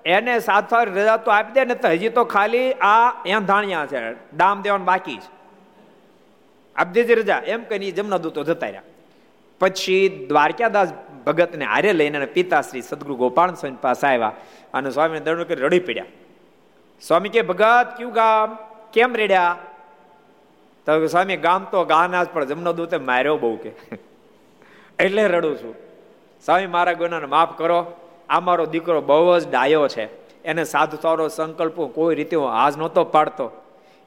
એને સાત રજા તો આપી દે ને તો હજી તો ખાલી આ એમ ધાણિયા છે ડામ દેવાનું બાકી છે. આપી દેજે રજા. એમ કહીને જમના દૂતો જતા રહ્યા. પછી દ્વારકાદાસ ભગતને હારે લઈને પિતાશ્રી સદગુરુ ગોપાલ સ્વામી પાસે આવ્યા અને સ્વામીને કરી રડી પડ્યા. સ્વામી કે ભગત, કયું ગામ? કેમ રેડ્યા? તો સ્વામી, ગામ તો ગાના જ, પણ જમનો દૂતે માર્યો બહુ કે. એટલે રડું છું. સ્વામી, મારા ગુનાને માફ કરો. આ મારો દીકરો બહુ જ ડાયો છે. એને સાધુ સારો સંકલ્પ કોઈ રીતે હું હાજ નહોતો પાડતો.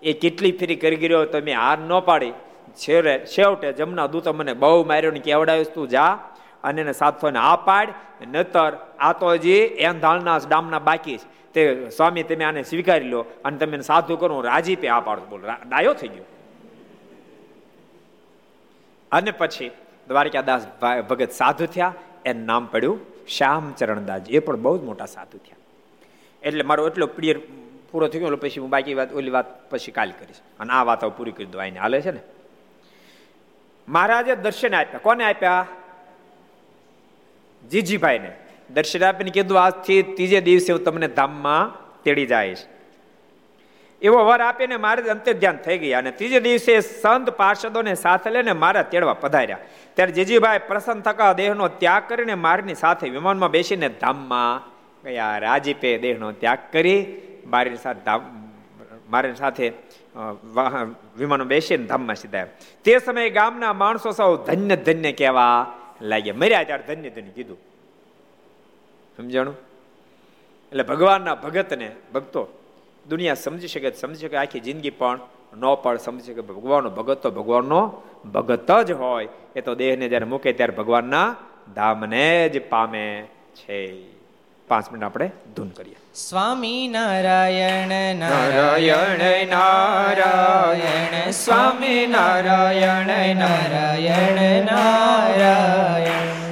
એ કેટલી ફેરી કરી ગયો તો મેં હાર ન પાડી. છેવટે છેવટે જમના દૂતો મને બહુ માર્યો ને કેવડાવ્યો તું જા અને એને સાધુને આ પાડ. નતર આ તો હજી એમ ધાળના ડામના બાકી છે. તે સ્વામી તમે આને સ્વીકારી લો અને તમે સાધુ કરો રાજી પે આ પાડો બોલ ડાયો થઈ ગયો. અને પછી દ્વારકાદાસ ભગત સાધુ થયા, એનું નામ પડ્યું શ્યામચરણદાસ એ પણ બહુ જ મોટા સાધુ થયા. એટલે મારો એટલો પ્રિય પૂરો થઈ ગયો પછી હું બાકી વાત ઓલી વાત પછી કાલ કરીશ. અને આ વાત પૂરી કરી દો આને હાલે છે ને? મહારાજે દર્શન આપ્યા. કોને આપ્યા? જીજીભાઈને. દર્શન આપીને કીધું આજથી ત્રીજે દિવસે હું તમને ધામમાં તેડી જઈશ એવો વર આપીને મારે અંતે ધ્યાન થઈ ગયા અને ત્રીજે દિવસે સંત પાર્ષદોને સાથે લઈને મારા તેડવા પધાર્યા ત્યારે જીજીભાઈ પ્રસન્ન થકા દેહનો ત્યાગ કરીને મારની સાથે વિમાનમાં બેસીને ધામમાં ગયા રાજીપે દેહનો ત્યાગ કરી મારી સાથે ધામ મારી સાથે વિમાનો બેસીને ધામમાં સીધા તે સમયે ગામના માણસો સૌ ધન્ય ધન્ય કહેવા લાગ્યા મર્યા ત્યારે ધન્ય ધન્ય કીધું સમજાણું? એટલે ભગવાનના ભગતને ભક્તો દુનિયા સમજી શકે સમજી શકે આખી જિંદગી પણ ન પણ સમજી શકે. ભગવાનનો ભગત તો ભગવાનનો ભગત જ હોય. એ તો દેહને જ્યારે મૂકે ત્યારે ભગવાનના ધામને જ પામે છે. પાંચ મિનિટ આપણે ધૂન કરીએ. સ્વામી નારાયણ નારાયણ નારાયણ સ્વામી નારાયણ નારાયણ નારાયણ.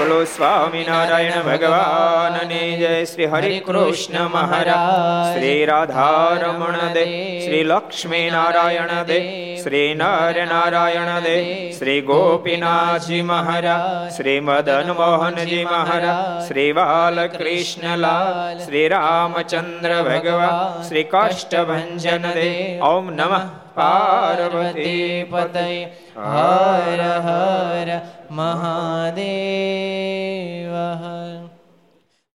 બોલો સ્વામિનારાયણ ભગવાનની જય શ્રી હરિ કૃષ્ણ મહારાજ શ્રી રાધારમણ દે શ્રી લક્ષ્મી નારાયણ દે શ્રી નર નારાયણ દે શ્રી ગોપીનાથજી મહારાજ શ્રી મદન મોહનજી મહારાજ શ્રી બાલકૃષ્ણલાલ શ્રી રામચંદ્ર ભગવાન શ્રી કાષ્ટભંજન દે ઓમ નમઃ પાર્વતી પતય હર હર મહાદેવ હર